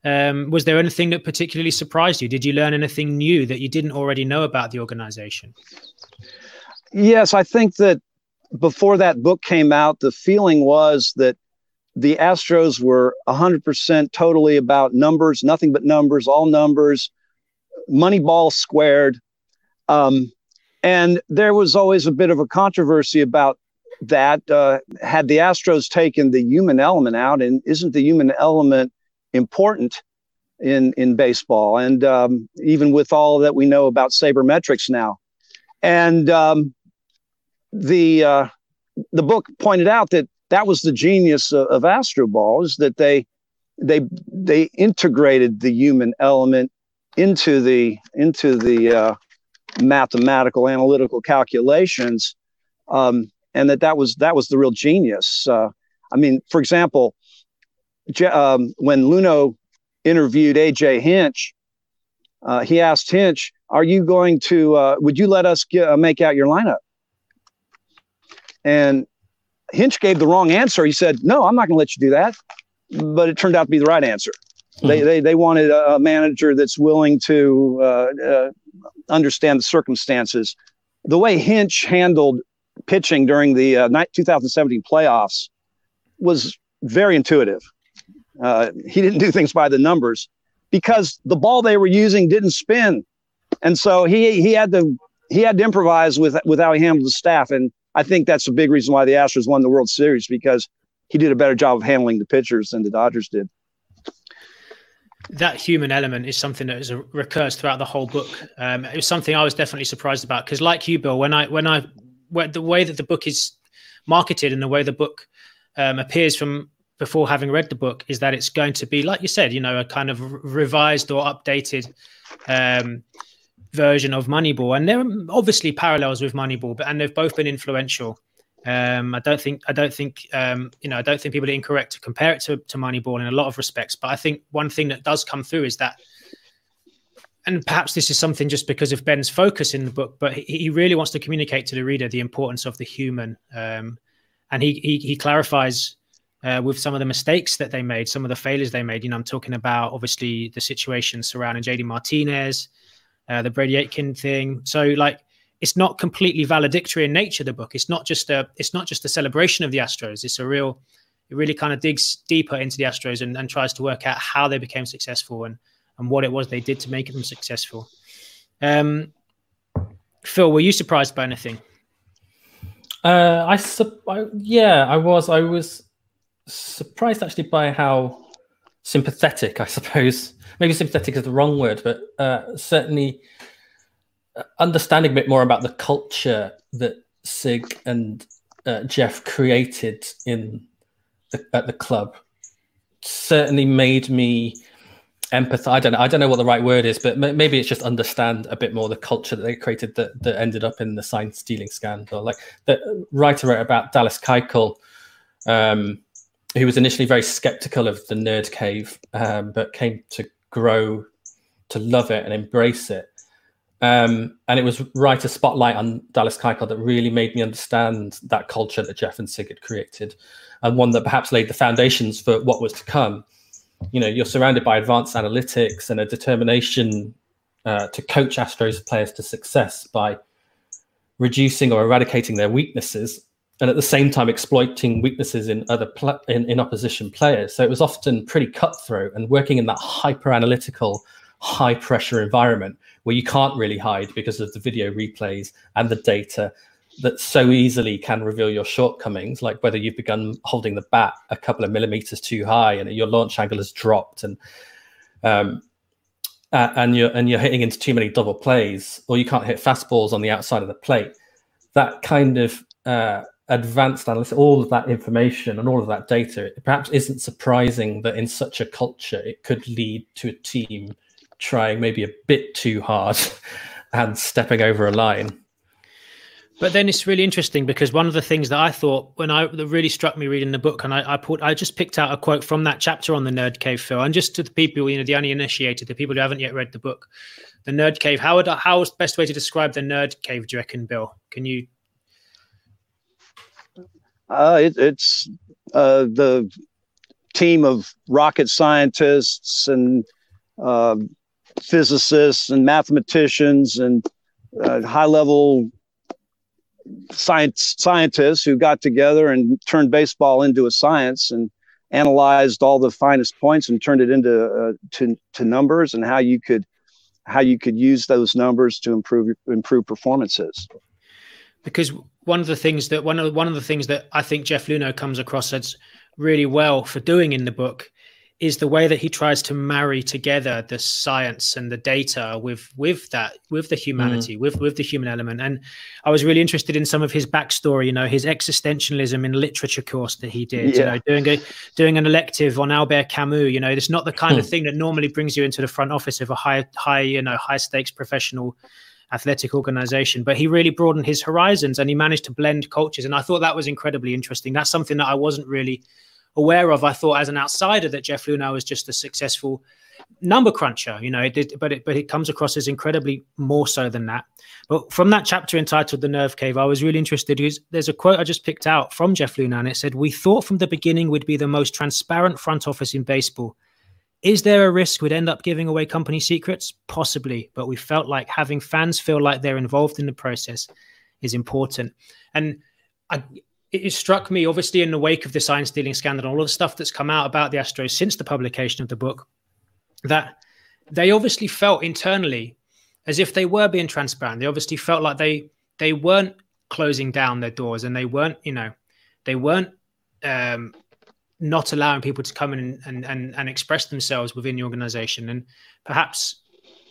Um, was there anything that particularly surprised you? Did you learn anything new that you didn't already know about the organization? Yes, I think that before that book came out, the feeling was that the Astros were 100% totally about numbers, nothing but numbers, all numbers. Moneyball squared. Um, and there was always a bit of a controversy about that. Uh, had the Astros taken the human element out, and isn't the human element important in in baseball? And um, even with all that we know about sabermetrics now, and um, the uh, the book pointed out that that was the genius of, of Astro Ball is that they they they integrated the human element into the into the uh, mathematical analytical calculations, um, and that that was that was the real genius. Uh, I mean, for example, um, when Luhnow interviewed AJ Hinch, uh, he asked Hinch, "Are you going to? Uh, would you let us get, uh, make out your lineup?" And Hinch gave the wrong answer. He said, "No, I'm not going to let you do that." But it turned out to be the right answer. Mm-hmm. They, they they wanted a manager that's willing to uh, uh, understand the circumstances. The way Hinch handled pitching during the uh, 2017 playoffs was very intuitive. Uh, he didn't do things by the numbers because the ball they were using didn't spin, and so he he had to he had to improvise with with how he handled the staff. And I think that's a big reason why the Astros won the World Series because he did a better job of handling the pitchers than the Dodgers did. That human element is something that is, a, recurs throughout the whole book. Um, it was something I was definitely surprised about because, like you, Bill, when I when I when the way that the book is marketed and the way the book um, appears from before having read the book is that it's going to be, like you said, you know, a kind of revised or updated um, version of Moneyball, and there are obviously parallels with Moneyball, but and they've both been influential. Um, I don't think I don't think um, you know I don't think people are incorrect to compare it to, to Moneyball in a lot of respects. But I think one thing that does come through is that, and perhaps this is something just because of Ben's focus in the book, but he, he really wants to communicate to the reader the importance of the human, um, and he, he he clarifies uh, with some of the mistakes that they made, some of the failures they made. You know, I'm talking about obviously the situation surrounding JD Martinez, uh, the Brady Aiken thing. So like, it's not completely valedictory in nature. The book. It's not just a. It's not just a celebration of the Astros. It's a real. It really kind of digs deeper into the Astros and, and tries to work out how they became successful and and what it was they did to make them successful. Um, Phil, were you surprised by anything? Uh, I, su- I yeah, I was. I was surprised actually by how sympathetic, I suppose. Maybe sympathetic is the wrong word, but uh, certainly understanding a bit more about the culture that Sig and uh, Jeff created in the, at the club certainly made me empathize. I don't know. I don't know what the right word is, but maybe it's just understand a bit more the culture that they created that, that ended up in the sign stealing scandal. Like the writer wrote about Dallas Keuchel, um, who was initially very skeptical of the nerd cave, um, but came to grow to love it and embrace it. Um, and it was right a spotlight on Dallas Keuchel that really made me understand that culture that Jeff and Sig had created, and one that perhaps laid the foundations for what was to come. You know, you're surrounded by advanced analytics and a determination uh, to coach Astros players to success by reducing or eradicating their weaknesses and at the same time exploiting weaknesses in other pl- in, in opposition players. So it was often pretty cutthroat and working in that hyper analytical, high pressure environment where you can't really hide because of the video replays and the data that so easily can reveal your shortcomings, like whether you've begun holding the bat a couple of millimeters too high and your launch angle has dropped and um, uh, and you're and you're hitting into too many double plays, or you can't hit fastballs on the outside of the plate. That kind of uh, advanced analysis, all of that information and all of that data, perhaps isn't surprising that in such a culture it could lead to a team trying maybe a bit too hard and stepping over a line. But then it's really interesting because one of the things that I thought when I that really struck me reading the book, and I, I put I just picked out a quote from that chapter on the Nerd Cave, Phil, and just to the people, you know, the uninitiated, the people who haven't yet read the book, the Nerd Cave. How would how is the best way to describe the Nerd Cave? Do you reckon, Bill? Can you uh, it, it's uh, the team of rocket scientists and uh, physicists and mathematicians and uh, high level science scientists who got together and turned baseball into a science and analyzed all the finest points and turned it into uh, to, to numbers and how you could how you could use those numbers to improve improve performances. Because one of the things that one of one of the things that I think Jeff Luhnow comes across as really well for doing in the book is the way that he tries to marry together the science and the data with with that with the humanity mm. with with the human element and i was really interested in some of his backstory you know his existentialism in literature course that he did yeah. you know doing a doing an elective on albert camus you know it's not the kind of hmm. thing that normally brings you into the front office of a high high you know high stakes professional athletic organization but he really broadened his horizons and he managed to blend cultures and i thought that was incredibly interesting that's something that i wasn't really aware of. I thought as an outsider that Jeff Luhnow was just a successful number cruncher, you know, it did, but it, but it comes across as incredibly more so than that. But from that chapter entitled "The Nerd Cave," I was really interested. There's a quote I just picked out from Jeff Luhnow, and it said, "We thought from the beginning we'd be the most transparent front office in baseball. Is there a risk we'd end up giving away company secrets? Possibly, but we felt like having fans feel like they're involved in the process is important." And I, it struck me, obviously, in the wake of the sign stealing scandal and all the stuff that's come out about the Astros since the publication of the book, that they obviously felt internally as if they were being transparent. They obviously felt like they they weren't closing down their doors and they weren't, you know, they weren't um, not allowing people to come in and, and, and express themselves within the organization. And perhaps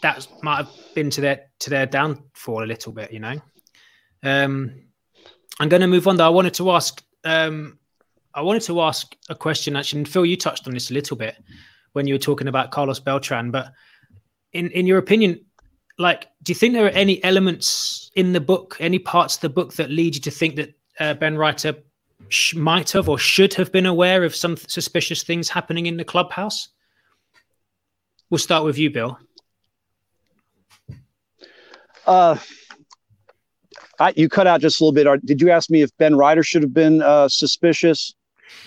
that might have been to their to their downfall a little bit, you know. Um, I'm going to move on. Though I wanted to ask, um, I wanted to ask a question. Actually, and Phil, you touched on this a little bit when you were talking about Carlos Beltran. But in in your opinion, like, do you think there are any elements in the book, any parts of the book that lead you to think that uh, Ben Reiter sh- might have or should have been aware of some suspicious things happening in the clubhouse? We'll start with you, Bill. Uh, I, you cut out just a little bit. Did you ask me if Ben Reiter should have been uh, suspicious?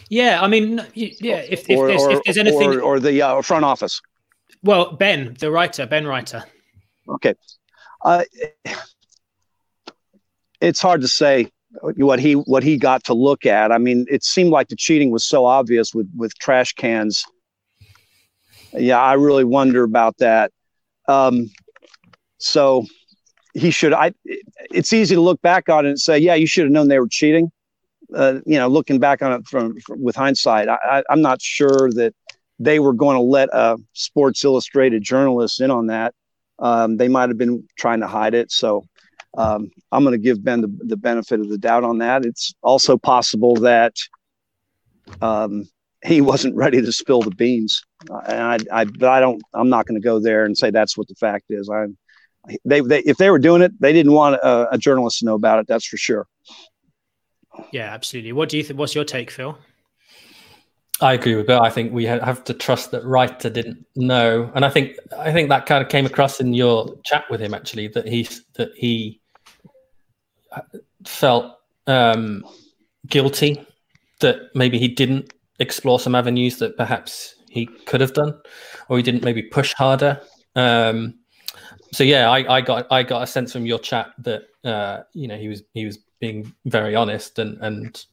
Yeah, I mean, yeah. If, if, or, there's, or, if there's, anything, or, or the uh, front office. Well, Ben, the writer, Ben Reiter. Okay, uh, it's hard to say what he what he got to look at. I mean, it seemed like the cheating was so obvious with with trash cans. Yeah, I really wonder about that. Um, so he should. I. It's easy to look back on it and say, yeah, you should have known they were cheating. Uh, you know, looking back on it from, from with hindsight, I, am not sure that they were going to let a Sports Illustrated journalist in on that. Um, they might have been trying to hide it. So um, I'm going to give Ben the, the benefit of the doubt on that. It's also possible that um, he wasn't ready to spill the beans. Uh, and I, I, but I don't. I'm not going to go there and say that's what the fact is. I'm they, they if they were doing it, they didn't want a, a journalist to know about it. That's for sure. Yeah, absolutely. What do you think? What's your take, Phil? I agree with Bill. I think we have to trust that Reiter didn't know, and I think I think that kind of came across in your chat with him actually that he that he felt um, guilty that maybe he didn't explore some avenues that perhaps he could have done, or he didn't maybe push harder. Um, so yeah, I, I got I got a sense from your chat that uh, you know he was he was being very honest and and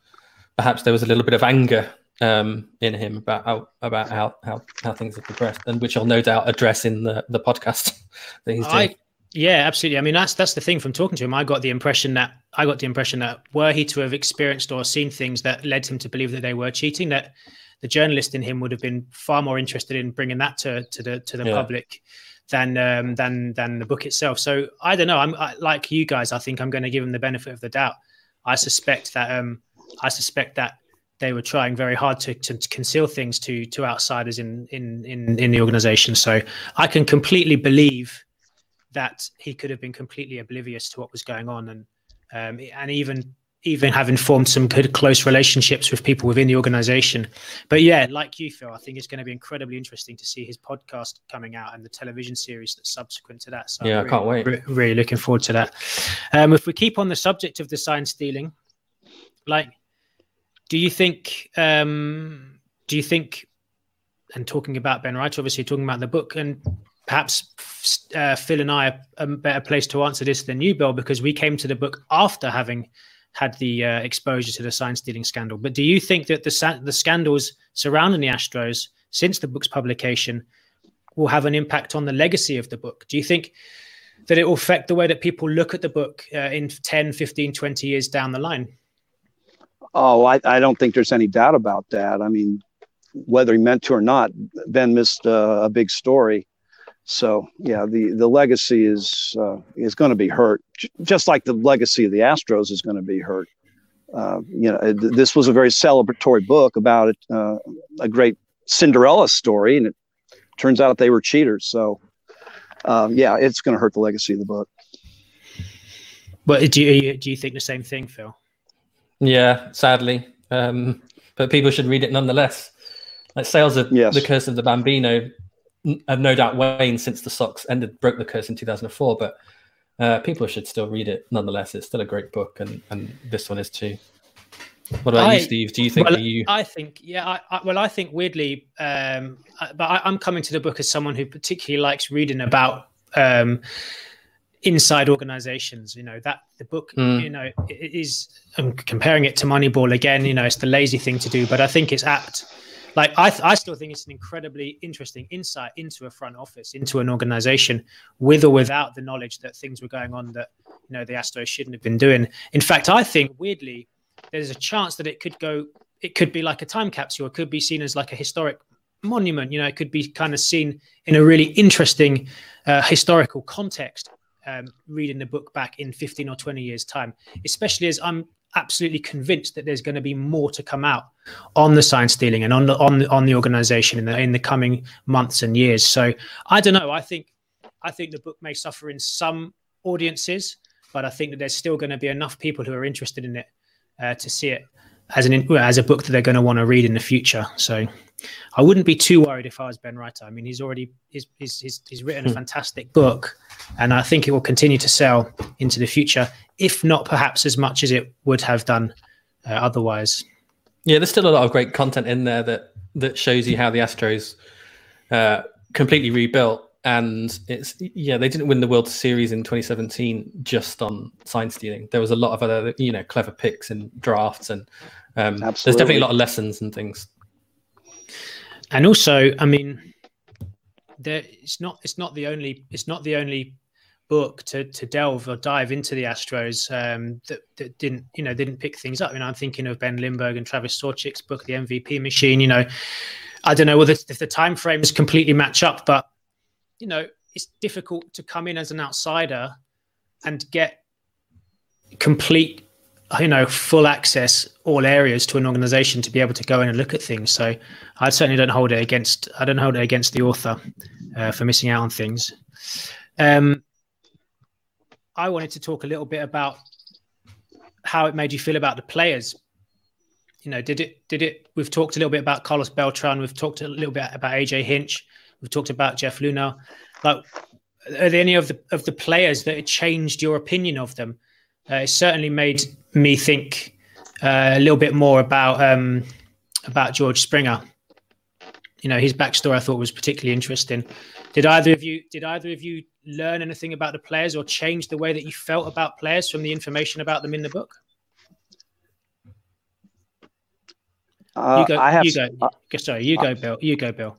perhaps there was a little bit of anger um, in him about how about how, how how things have progressed, and which I'll no doubt address in the the podcast that he's doing. I, yeah, absolutely. I mean, that's that's the thing. From talking to him, I got the impression that I got the impression that were he to have experienced or seen things that led him to believe that they were cheating, that the journalist in him would have been far more interested in bringing that to to the to the yeah. public than um, than than the book itself. So I don't know. I'm I, like you guys. I think I'm going to give him the benefit of the doubt. I suspect that um, I suspect that they were trying very hard to, to, to, conceal things to to outsiders in in in in the organization. So I can completely believe that he could have been completely oblivious to what was going on, and um, and even even having formed some good close relationships with people within the organization. But yeah, like you, Phil, I think it's going to be incredibly interesting to see his podcast coming out and the television series that's subsequent to that. So yeah, really, I can't wait. Re- really looking forward to that. Um, if we keep on the subject of the sign stealing, like, do you think? Um, do you think? And talking about Ben Reiter, obviously talking about the book, and perhaps uh, Phil and I are a better place to answer this than you, Bill, because we came to the book after having had the uh, exposure to the sign stealing scandal. But do you think that the the scandals surrounding the Astros since the book's publication will have an impact on the legacy of the book? Do you think that it will affect the way that people look at the book uh, in 10, 15, 20 years down the line? Oh, I, I don't think there's any doubt about that. I mean, whether he meant to or not, Ben missed uh, a big story. So yeah, the the legacy is uh, is going to be hurt, just like the legacy of the Astros is going to be hurt. Uh, you know, this was a very celebratory book about uh, a great Cinderella story, and it turns out they were cheaters. So um, yeah, it's going to hurt the legacy of the book. But do you do you think the same thing, Phil? Yeah, sadly, um, but people should read it nonetheless. Like sales of yes. the Curse of the Bambino have no doubt waned since the Sox ended broke the curse in 2004, but uh, people should still read it nonetheless. It's still a great book, and and this one is too. What about I, you, Steve? Do you think well, you? I think, yeah. I, I, well, I think weirdly, um, but I, am coming to the book as someone who particularly likes reading about um, inside organizations. You know that the book, mm. you know, is. I'm comparing it to Moneyball again. You know, it's the lazy thing to do, but I think it's apt like I, th- I still think it's an incredibly interesting insight into a front office, into an organization, with or without the knowledge that things were going on that you know the Astros shouldn't have been doing. In fact, I think weirdly, there's a chance that it could go. It could be like a time capsule. It could be seen as like a historic monument. You know, it could be kind of seen in a really interesting uh, historical context. Um, reading the book back in 15 or 20 years time especially as i'm absolutely convinced that there's going to be more to come out on the sign stealing and on the on the, on the organization in the in the coming months and years. So I don't know. I think I think the book may suffer in some audiences, but I think that there's still going to be enough people who are interested in it uh, to see it as an as a book that they're going to want to read in the future. So I wouldn't be too worried if I was Ben Reiter. I mean, he's already he's he's he's, he's written a hmm. fantastic book, and I think it will continue to sell into the future, if not perhaps as much as it would have done uh, otherwise. Yeah, there's still a lot of great content in there that that shows you how the Astros uh, completely rebuilt. And it's yeah, they didn't win the World Series in 2017 just on sign stealing. There was a lot of other you know clever picks and drafts, and um, there's definitely a lot of lessons and things and also, I mean, there it's not it's not the only it's not the only book to to delve or dive into the Astros um, that, that didn't you know didn't pick things up. You know, I'm thinking of Ben Lindbergh and Travis Sawchik's book, The MVP Machine. You know, I don't know whether if the time frames completely match up, but you know, it's difficult to come in as an outsider and get complete you know full access all areas to an organization to be able to go in and look at things. So i certainly don't hold it against i don't hold it against the author uh, for missing out on things. Um, i wanted to talk a little bit about how it made you feel about the players. You know did it did it we've talked a little bit about carlos beltran we've talked a little bit about aj hinch we've talked about Jeff Luhnow. Like are there any of the of the players that changed your opinion of them uh, it certainly made me think uh, a little bit more about um, about George Springer. You know, his backstory I thought was particularly interesting. Did either of you did either of you learn anything about the players or change the way that you felt about players from the information about them in the book? Uh, you go. I have, you go. Uh, sorry, you go, Bill. You go, Bill.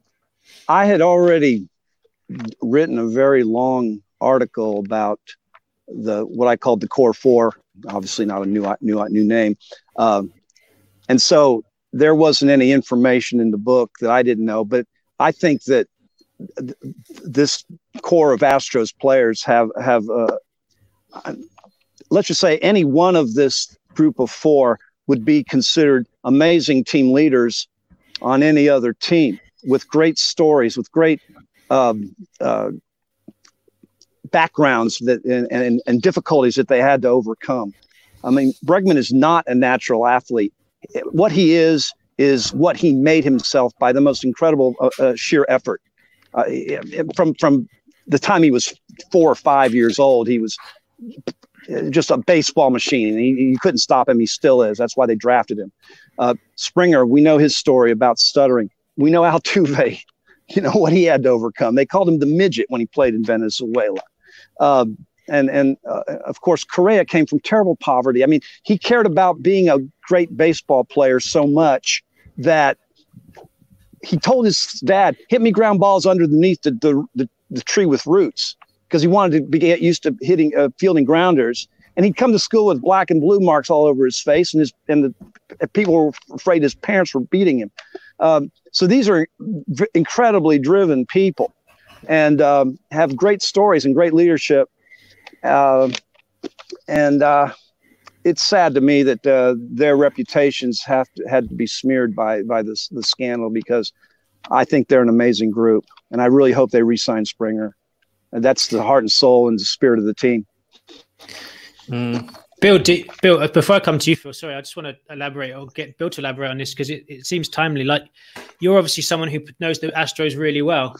I had already written a very long article about the what I called the core four. Obviously, not a new new new name, um, and so there wasn't any information in the book that I didn't know. But I think that th- this core of Astros players have have uh, let's just say any one of this group of four would be considered amazing team leaders on any other team with great stories, with great um, uh, backgrounds that and, and, and difficulties that they had to overcome. I mean, Bregman is not a natural athlete. What he is is what he made himself by the most incredible uh, uh, sheer effort. Uh, from from the time he was four or five years old, he was just a baseball machine. He, you couldn't stop him. He still is. That's why they drafted him. Uh, Springer, we know his story about stuttering. We know Altuve, you know what he had to overcome. They called him the midget when he played in Venezuela. Um, and and uh, of course, Correa came from terrible poverty. I mean, he cared about being a great baseball player so much that he told his dad, "Hit me ground balls underneath the the, the, the tree with roots," because he wanted to be, get used to hitting uh, fielding grounders. And he'd come to school with black and blue marks all over his face, and his and the people were afraid his parents were beating him. Um, so these are v- incredibly driven people and um, have great stories and great leadership. Uh, and uh, it's sad to me that uh, their reputations have to, had to be smeared by by this the scandal because I think they're an amazing group, and I really hope they re-sign Springer. And that's the heart and soul and the spirit of the team. Mm. Bill, do, Bill, uh, before I come to you, Phil, sorry, I just want to elaborate or get Bill to elaborate on this because it, it seems timely. Like you're obviously someone who knows the Astros really well.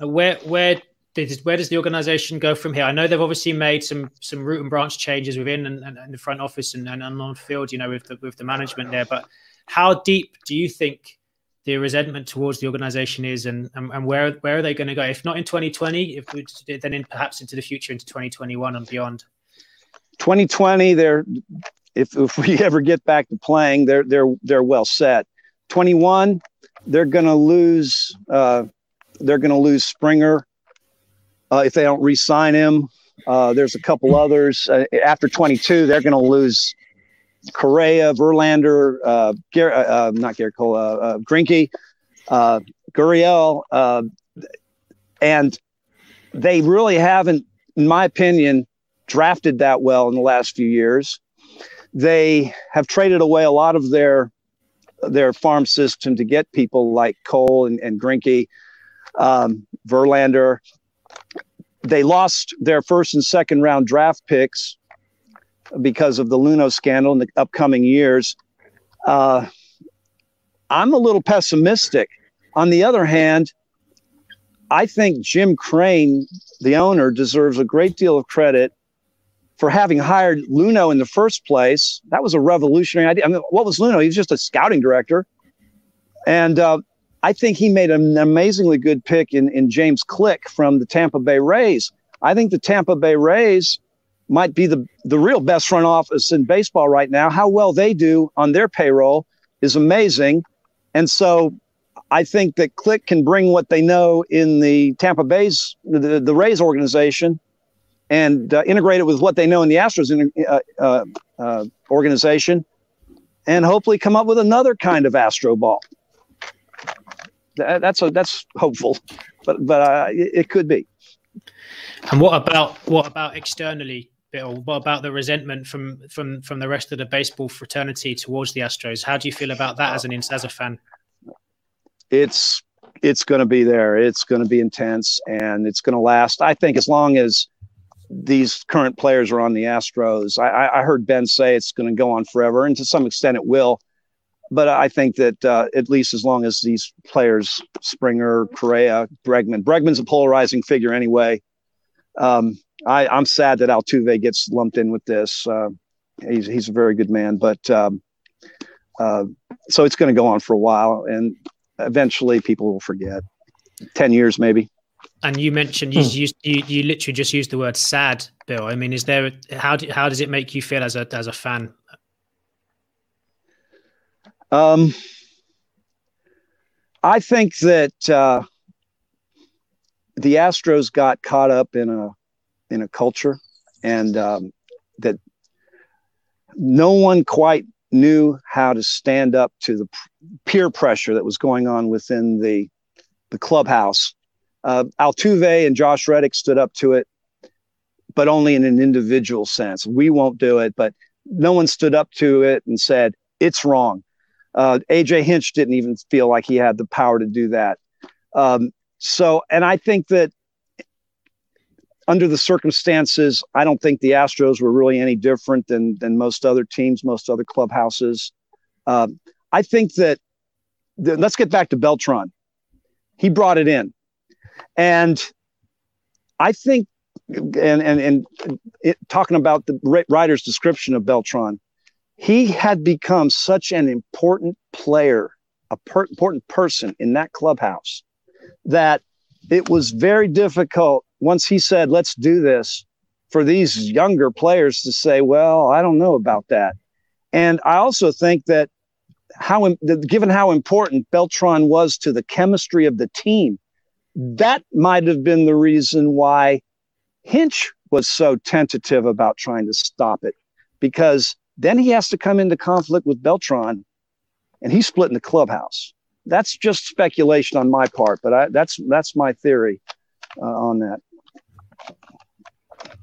Uh, where where does, where does the organization go from here? I know they've obviously made some some root and branch changes within and, and, and the front office and, and on field, you know, with the with the management there. But how deep do you think the resentment towards the organization is, and and, and where where are they going to go? If not in 2020, if we, then in, perhaps into the future, into 2021 and beyond. 2020, they're if if we ever get back to playing, they're they're they're well set. 21, they're going to lose. Uh, they're going to lose Springer uh, if they don't re-sign him. Uh, there's a couple others uh, after 22. They're going to lose Correa, Verlander, uh, Gar- uh, uh, not Gerrit Cole, uh, uh, Gurriel, and they really haven't, in my opinion, drafted that well in the last few years. They have traded away a lot of their their farm system to get people like Cole and, and um, Verlander. They lost their first and second round draft picks because of the Luhnow scandal in the upcoming years. Uh, I'm a little pessimistic. On the other hand, I think Jim Crane, the owner, deserves a great deal of credit for having hired Luhnow in the first place. That was a revolutionary idea. I mean, what was Luhnow? He was just a scouting director. And uh, I think he made an amazingly good pick in, in James Click from the Tampa Bay Rays. I think the Tampa Bay Rays might be the, the real best front office in baseball right now. How well they do on their payroll is amazing. And so I think that Click can bring what they know in the Tampa Bay's, the, the Rays organization and uh, integrate it with what they know in the Astros uh, uh, uh, organization and hopefully come up with another kind of Astro ball. That, that's a, that's hopeful, but but uh, it, it could be. And what about what about externally? Bill? What about the resentment from from from the rest of the baseball fraternity towards the Astros? How do you feel about that as an as a fan? It's it's going to be there. It's going to be intense, and it's going to last. I think as long as these current players are on the Astros, I, I heard Ben say it's going to go on forever, and to some extent it will. But I think that uh, at least as long as these players, Springer, Correa, Bregman, Bregman's a polarizing figure anyway. Um, I, I'm sad that Altuve gets lumped in with this. Uh, he's he's a very good man, but um, uh, so it's going to go on for a while, and eventually people will forget. Ten years, maybe. And you mentioned you, hmm. used, you you literally just used the word sad, Bill. I mean, is there how do, how does it make you feel as a as a fan? Um, I think that uh, the Astros got caught up in a in a culture, and um, that no one quite knew how to stand up to the peer pressure that was going on within the the clubhouse. Uh, Altuve and Josh Reddick stood up to it, but only in an individual sense. We won't do it, but no one stood up to it and said it's wrong. Uh, AJ Hinch didn't even feel like he had the power to do that. Um, so, and I think that under the circumstances, I don't think the Astros were really any different than than most other teams, most other clubhouses. Uh, I think that the, let's get back to Beltran. He brought it in, and I think, and and and it, talking about the writer's description of Beltran, he had become such an important player, a per, important person in that clubhouse that it was very difficult once he said, let's do this, for these younger players to say, well, I don't know about that. And I also think that how, given how important Beltran was to the chemistry of the team, that might have been the reason why Hinch was so tentative about trying to stop it, because then he has to come into conflict with Beltran, and he's splitting the clubhouse. that's just speculation on my part, but I, that's that's my theory uh, on that.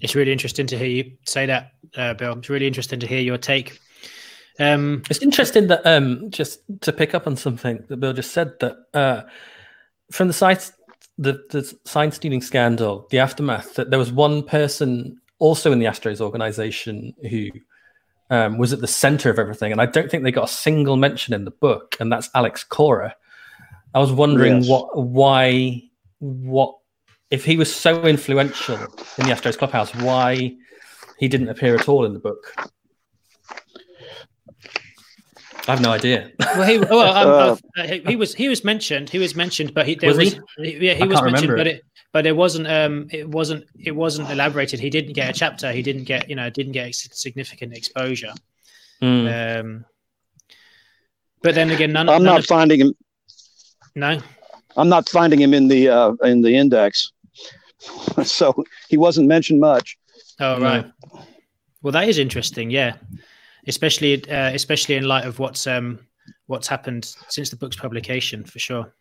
It's really interesting to hear you say that, uh, Bill. It's really interesting to hear your take. Um, it's interesting that um, just to pick up on something that Bill just said that uh, from the site the the sign stealing scandal, the aftermath, that there was one person also in the Astros organization who um, was at the center of everything, and I don't think they got a single mention in the book, and that's Alex Cora. I was wondering yes. what, why, what, if he was so influential in the Astros clubhouse, why he didn't appear at all in the book. I have no idea. Well, he, well, um, uh, uh, he, was he was mentioned. He was mentioned, but he there was, was he? yeah he I was mentioned, but it but it wasn't um it wasn't it wasn't elaborated. He didn't get a chapter. He didn't get you know didn't get significant exposure. Mm. Um, but then again, none. I'm none not of, finding him. No, I'm not finding him in the uh, in the index, so he wasn't mentioned much. Oh right. No. Well, that is interesting. Yeah especially uh, especially in light of what's um, what's happened since the book's publication, for sure.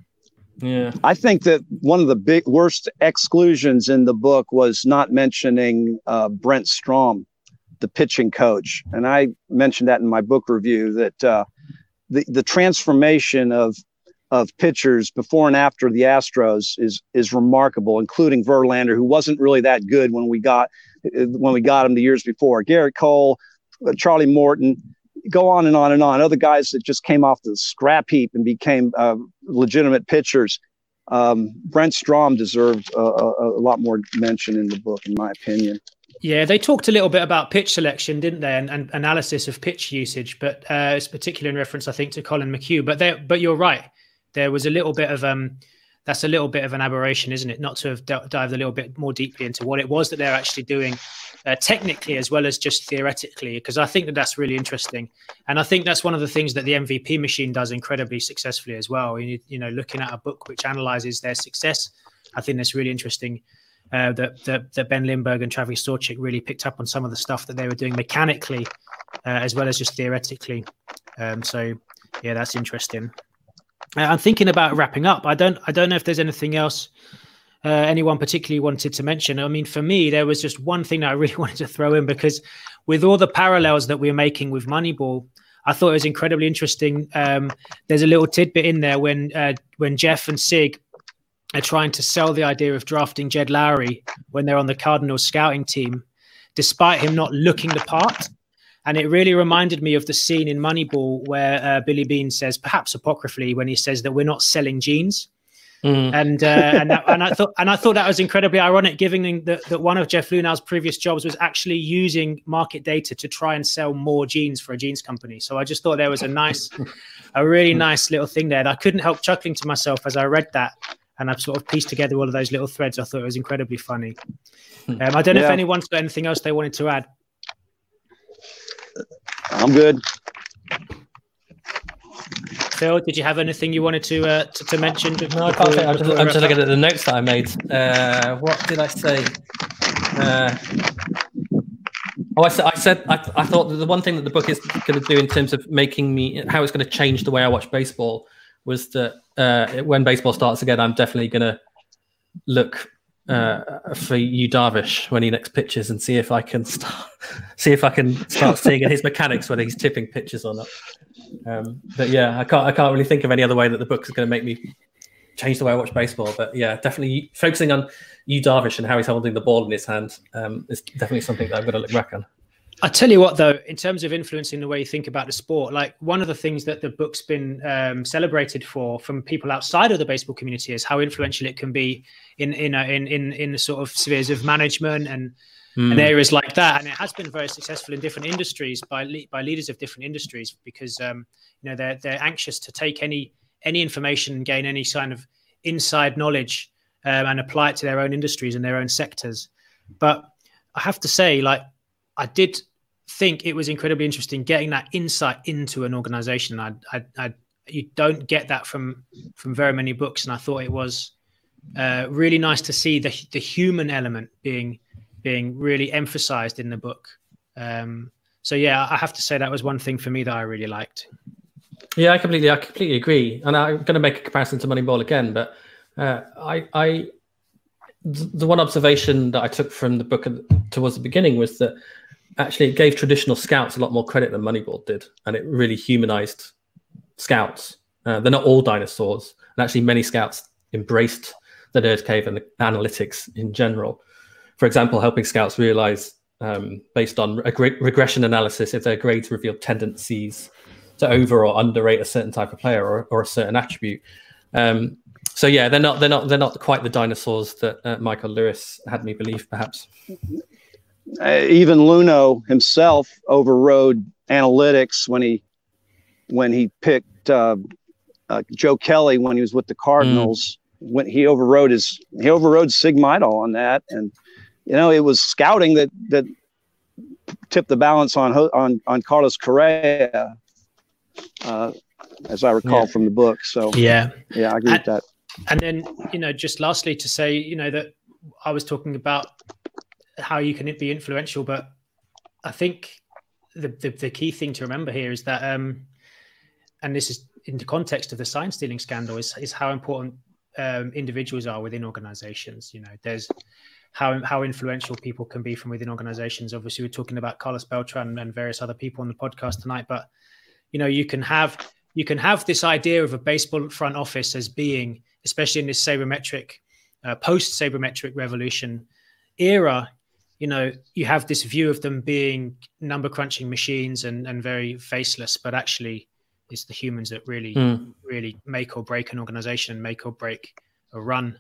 Yeah, I think that one of the big worst exclusions in the book was not mentioning uh, Brent Strom, the pitching coach, and I mentioned that in my book review that uh, the the transformation of of pitchers before and after the Astros is is remarkable, including Verlander, who wasn't really that good when we got when we got him the years before. Gerrit Cole, uh, Charlie Morton, go on and on and on. Other guys that just came off the scrap heap and became uh, legitimate pitchers. Um, Brent Strom deserved a, a, a, lot more mention in the book, in my opinion. Yeah, they talked a little bit about pitch selection, didn't they, and, and analysis of pitch usage, but uh, it's particularly in reference, I think, to Collin McHugh. But there, but you're right. There was a little bit of um, that's a little bit of an aberration, isn't it? Not to have d- dived a little bit more deeply into what it was that they're actually doing uh, technically as well as just theoretically, because I think that that's really interesting. And I think that's one of the things that the MVP machine does incredibly successfully as well. You, you know, looking at a book which analyzes their success, I think that's really interesting. Uh, that, that, that Ben Lindbergh and Travis Sawchik really picked up on some of the stuff that they were doing mechanically, uh, as well as just theoretically. Um, so, yeah, that's interesting. I'm thinking about wrapping up. I don't I don't know if there's anything else uh, anyone particularly wanted to mention. I mean, for me, there was just one thing that I really wanted to throw in because with all the parallels that we're making with Moneyball, I thought it was incredibly interesting. Um, there's a little tidbit in there when uh, when Jeff and Sig are trying to sell the idea of drafting Jed Lowrie when they're on the Cardinals scouting team, despite him not looking the part. And it really reminded me of the scene in Moneyball where uh, Billy Beane says, perhaps apocryphally, when he says that we're not selling jeans. Mm. And uh, and, that, and I thought and I thought that was incredibly ironic, given that, that one of Jeff Luhnow's previous jobs was actually using market data to try and sell more jeans for a jeans company. So I just thought there was a nice, a really nice little thing there. And I couldn't help chuckling to myself as I read that, and I've sort of pieced together all of those little threads. I thought it was incredibly funny. Um, I don't know yeah. if anyone's got anything else they wanted to add. I'm good. Phil, did you have anything you wanted to uh, to, to, mention? No, I can't think. I'm just, I'm just looking at the notes that I made. Uh, what did I say? Uh, oh, I said, I, said I, I thought the one thing that the book is going to do in terms of making me, how it's going to change the way I watch baseball was that uh, when baseball starts again, I'm definitely going to look uh, for Yu Darvish when he next pitches and see if I can start see if I can start seeing his mechanics whether he's tipping pitches or not. Um, but yeah, I can't I can't really think of any other way that the book is going to make me change the way I watch baseball. But yeah, definitely focusing on Yu Darvish and how he's holding the ball in his hand um, is definitely something that I'm going to look back on. I tell you what, though, in terms of influencing the way you think about the sport, like one of the things that the book's been um, celebrated for from people outside of the baseball community is how influential it can be in in a, in in in the sort of spheres of management and mm. and areas like that. And it has been very successful in different industries by le- by leaders of different industries because um, you know they're they're anxious to take any any information and gain any kind of inside knowledge um, and apply it to their own industries and their own sectors. But I have to say, like I did think it was incredibly interesting getting that insight into an organization. I, I, I, you don't get that from from very many books, and I thought it was uh, really nice to see the the human element being being really emphasized in the book. Um, so yeah, I have to say that was one thing for me that I really liked. Yeah, I completely, I completely agree, and I'm going to make a comparison to Moneyball again. But uh, I, I, the one observation that I took from the book towards the beginning was that actually it gave traditional scouts a lot more credit than Moneyball did, and it really humanized scouts. Uh, they're not all dinosaurs, and actually many scouts embraced the nerd cave and the analytics in general. For example, helping scouts realize, um, based on a regression analysis, if their grades revealed tendencies to over or underrate a certain type of player or, or a certain attribute. Um, so yeah, they're not they're not they're not quite the dinosaurs that uh, Michael Lewis had me believe, perhaps. Uh, even Luhnow himself overrode analytics when he when he picked uh, uh Joe Kelly when he was with the Cardinals. Mm. When he overrode his he overrode Sig Mejdal on that, and you know it was scouting that that tipped the balance on on on Carlos Correa uh, as I recall yeah. from the book. So yeah, yeah, I agree and, with that. And then you know, just lastly to say, you know, that I was talking about how you can be influential, but I think the the, the key thing to remember here is that, um, and this is in the context of the sign stealing scandal, is is how important um, individuals are within organizations. You know, there's how how influential people can be from within organizations. Obviously, we're talking about Carlos Beltran and various other people on the podcast tonight, but you know you can have you can have this idea of a baseball front office as being especially in this sabermetric uh, post sabermetric revolution era you know you have this view of them being number crunching machines and and very faceless but actually it's the humans that really mm. really make or break an organization make or break a run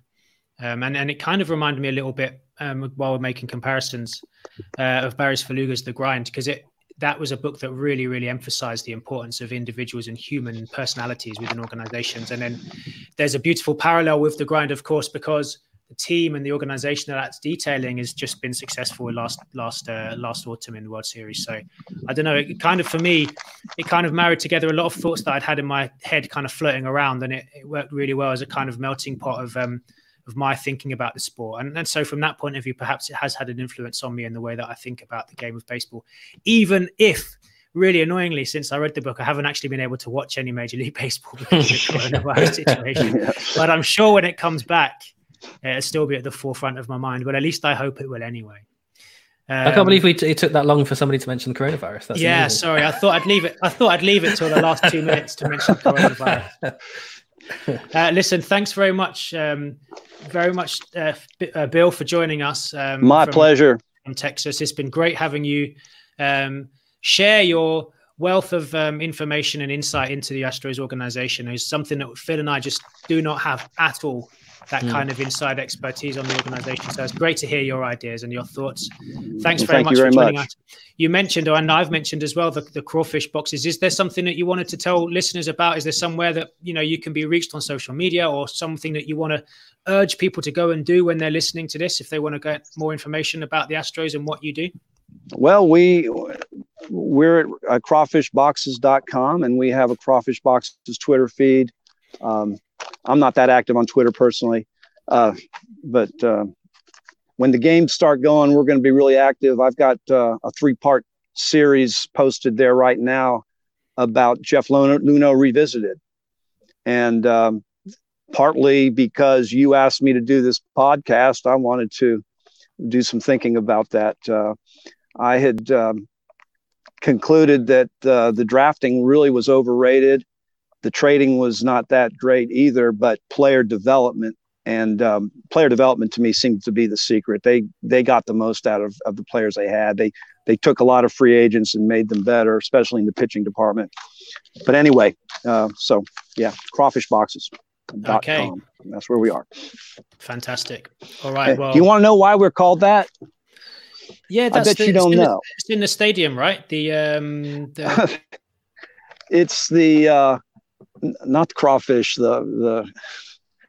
um, and and it kind of reminded me a little bit um, while we're making comparisons uh, of Barry Svrluga's The Grind because it that was a book that really, really emphasized the importance of individuals and human personalities within organizations. And then there's a beautiful parallel with the grind, of course, because the team and the organization that that's detailing has just been successful last last uh, last autumn in the World Series. So I don't know. It kind of for me, it kind of married together a lot of thoughts that I'd had in my head, kind of floating around, and it, it worked really well as a kind of melting pot of um, of my thinking about the sport. And, and so, from that point of view, perhaps it has had an influence on me in the way that I think about the game of baseball, even if really annoyingly, since I read the book, I haven't actually been able to watch any Major League Baseball because of the coronavirus situation. But I'm sure when it comes back, it'll still be at the forefront of my mind. But at least I hope it will anyway. Um, I can't um, believe we t- it took that long for somebody to mention the coronavirus. That's yeah, amazing. sorry. I thought I'd leave it. I thought I'd leave it till the last two minutes to mention coronavirus. Uh, listen, thanks very much, um, very much, uh, uh, Bill, for joining us. Um, My from, pleasure. From Texas, it's been great having you um, share your wealth of um, information and insight into the Astros organization. Is something that Phil and I just do not have at all that mm. kind of inside expertise on the organization. So it's great to hear your ideas and your thoughts. Thanks very Thank much very for joining much. us. You mentioned, and I've mentioned as well, the, the crawfish boxes. Is there something that you wanted to tell listeners about? Is there somewhere that you know you can be reached on social media, or something that you want to urge people to go and do when they're listening to this, if they want to get more information about the Astros and what you do? Well, we we're at crawfishboxes.com and we have a crawfish boxes Twitter feed. Um, I'm not that active on Twitter personally, uh, but uh, when the games start going, we're going to be really active. I've got uh, a three part series posted there right now about Jeff Luhnow revisited, and um, partly because you asked me to do this podcast, I wanted to do some thinking about that. Uh, I had um, concluded that uh, the drafting really was overrated the trading was not that great either, but player development and um, player development to me seemed to be the secret. They they got the most out of, of the players they had. They they took a lot of free agents and made them better, especially in the pitching department. But anyway, uh, so yeah, crawfish boxes. Okay, com. that's where we are. Fantastic. All right. Well, do you want to know why we're called that? Yeah, that's I bet the, you don't know. The, it's in the stadium, right? The um, the... it's the uh, not crawfish, the the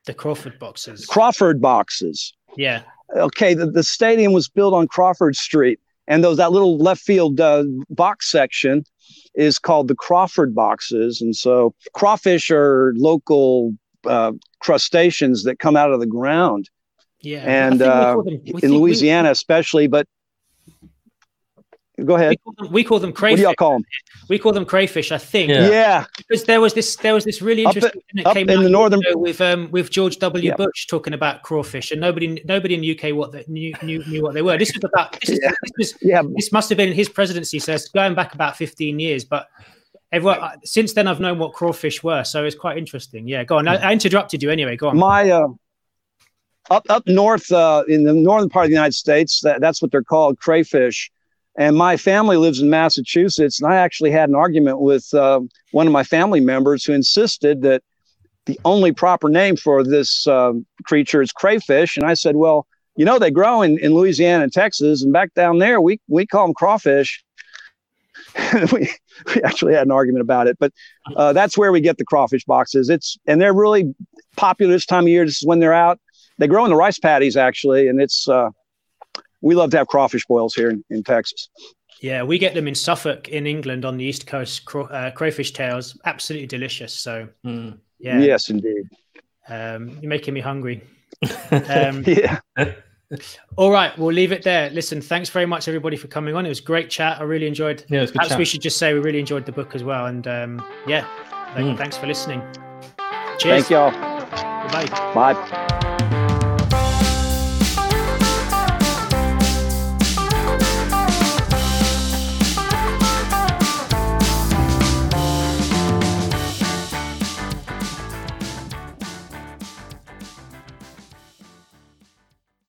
the Crawford boxes. Crawford boxes. Yeah. Okay, the, the stadium was built on Crawford Street, and those that little left field uh, box section is called the Crawford boxes, and so crawfish are local uh, crustaceans that come out of the ground. Yeah, and uh, in Louisiana, we... especially, but Go ahead. We call them, we call them What crayfish. do y'all call them? We call them crayfish, I think. Yeah. Yeah. because there was this there was this really Up interesting thing that up came in out the northern- you know, with um with George W. Yeah. Bush talking about crawfish, and nobody nobody in the UK what the, knew, knew knew what they were. This was about this, is, Yeah. this was Yeah. this must have been in his presidency, so it's going back about fifteen years, but. Everyone, uh, since then, I've known what crawfish were, so it's quite interesting. Yeah, go on. I, I interrupted you anyway. Go on. My uh, up up north uh, in the northern part of the United States, that, that's what they're called crayfish. And my family lives in Massachusetts, and I actually had an argument with uh, one of my family members who insisted that the only proper name for this um, creature is crayfish. And I said, well, you know, they grow in, in Louisiana and Texas, and back down there, we we call them crawfish. we, we actually had an argument about it, but uh, that's where we get the crawfish boxes. It's and they're really popular this time of year. This is when they're out. They grow in the rice paddies actually, and it's uh, we love to have crawfish boils here in, in Texas. Yeah, we get them in Suffolk, in England, on the east coast. Craw, uh, crayfish tails, absolutely delicious. So, Mm. yeah, Yes, indeed. um, you're making me hungry. Um, Yeah. all right, we'll leave it there. Listen, thanks very much, everybody, for coming on. It was great chat. I really enjoyed. Yeah, it was a good Perhaps chat. we should just say we really enjoyed the book as well. And um, yeah, Mm. thanks for listening. Cheers. Thank y'all. Bye. Bye.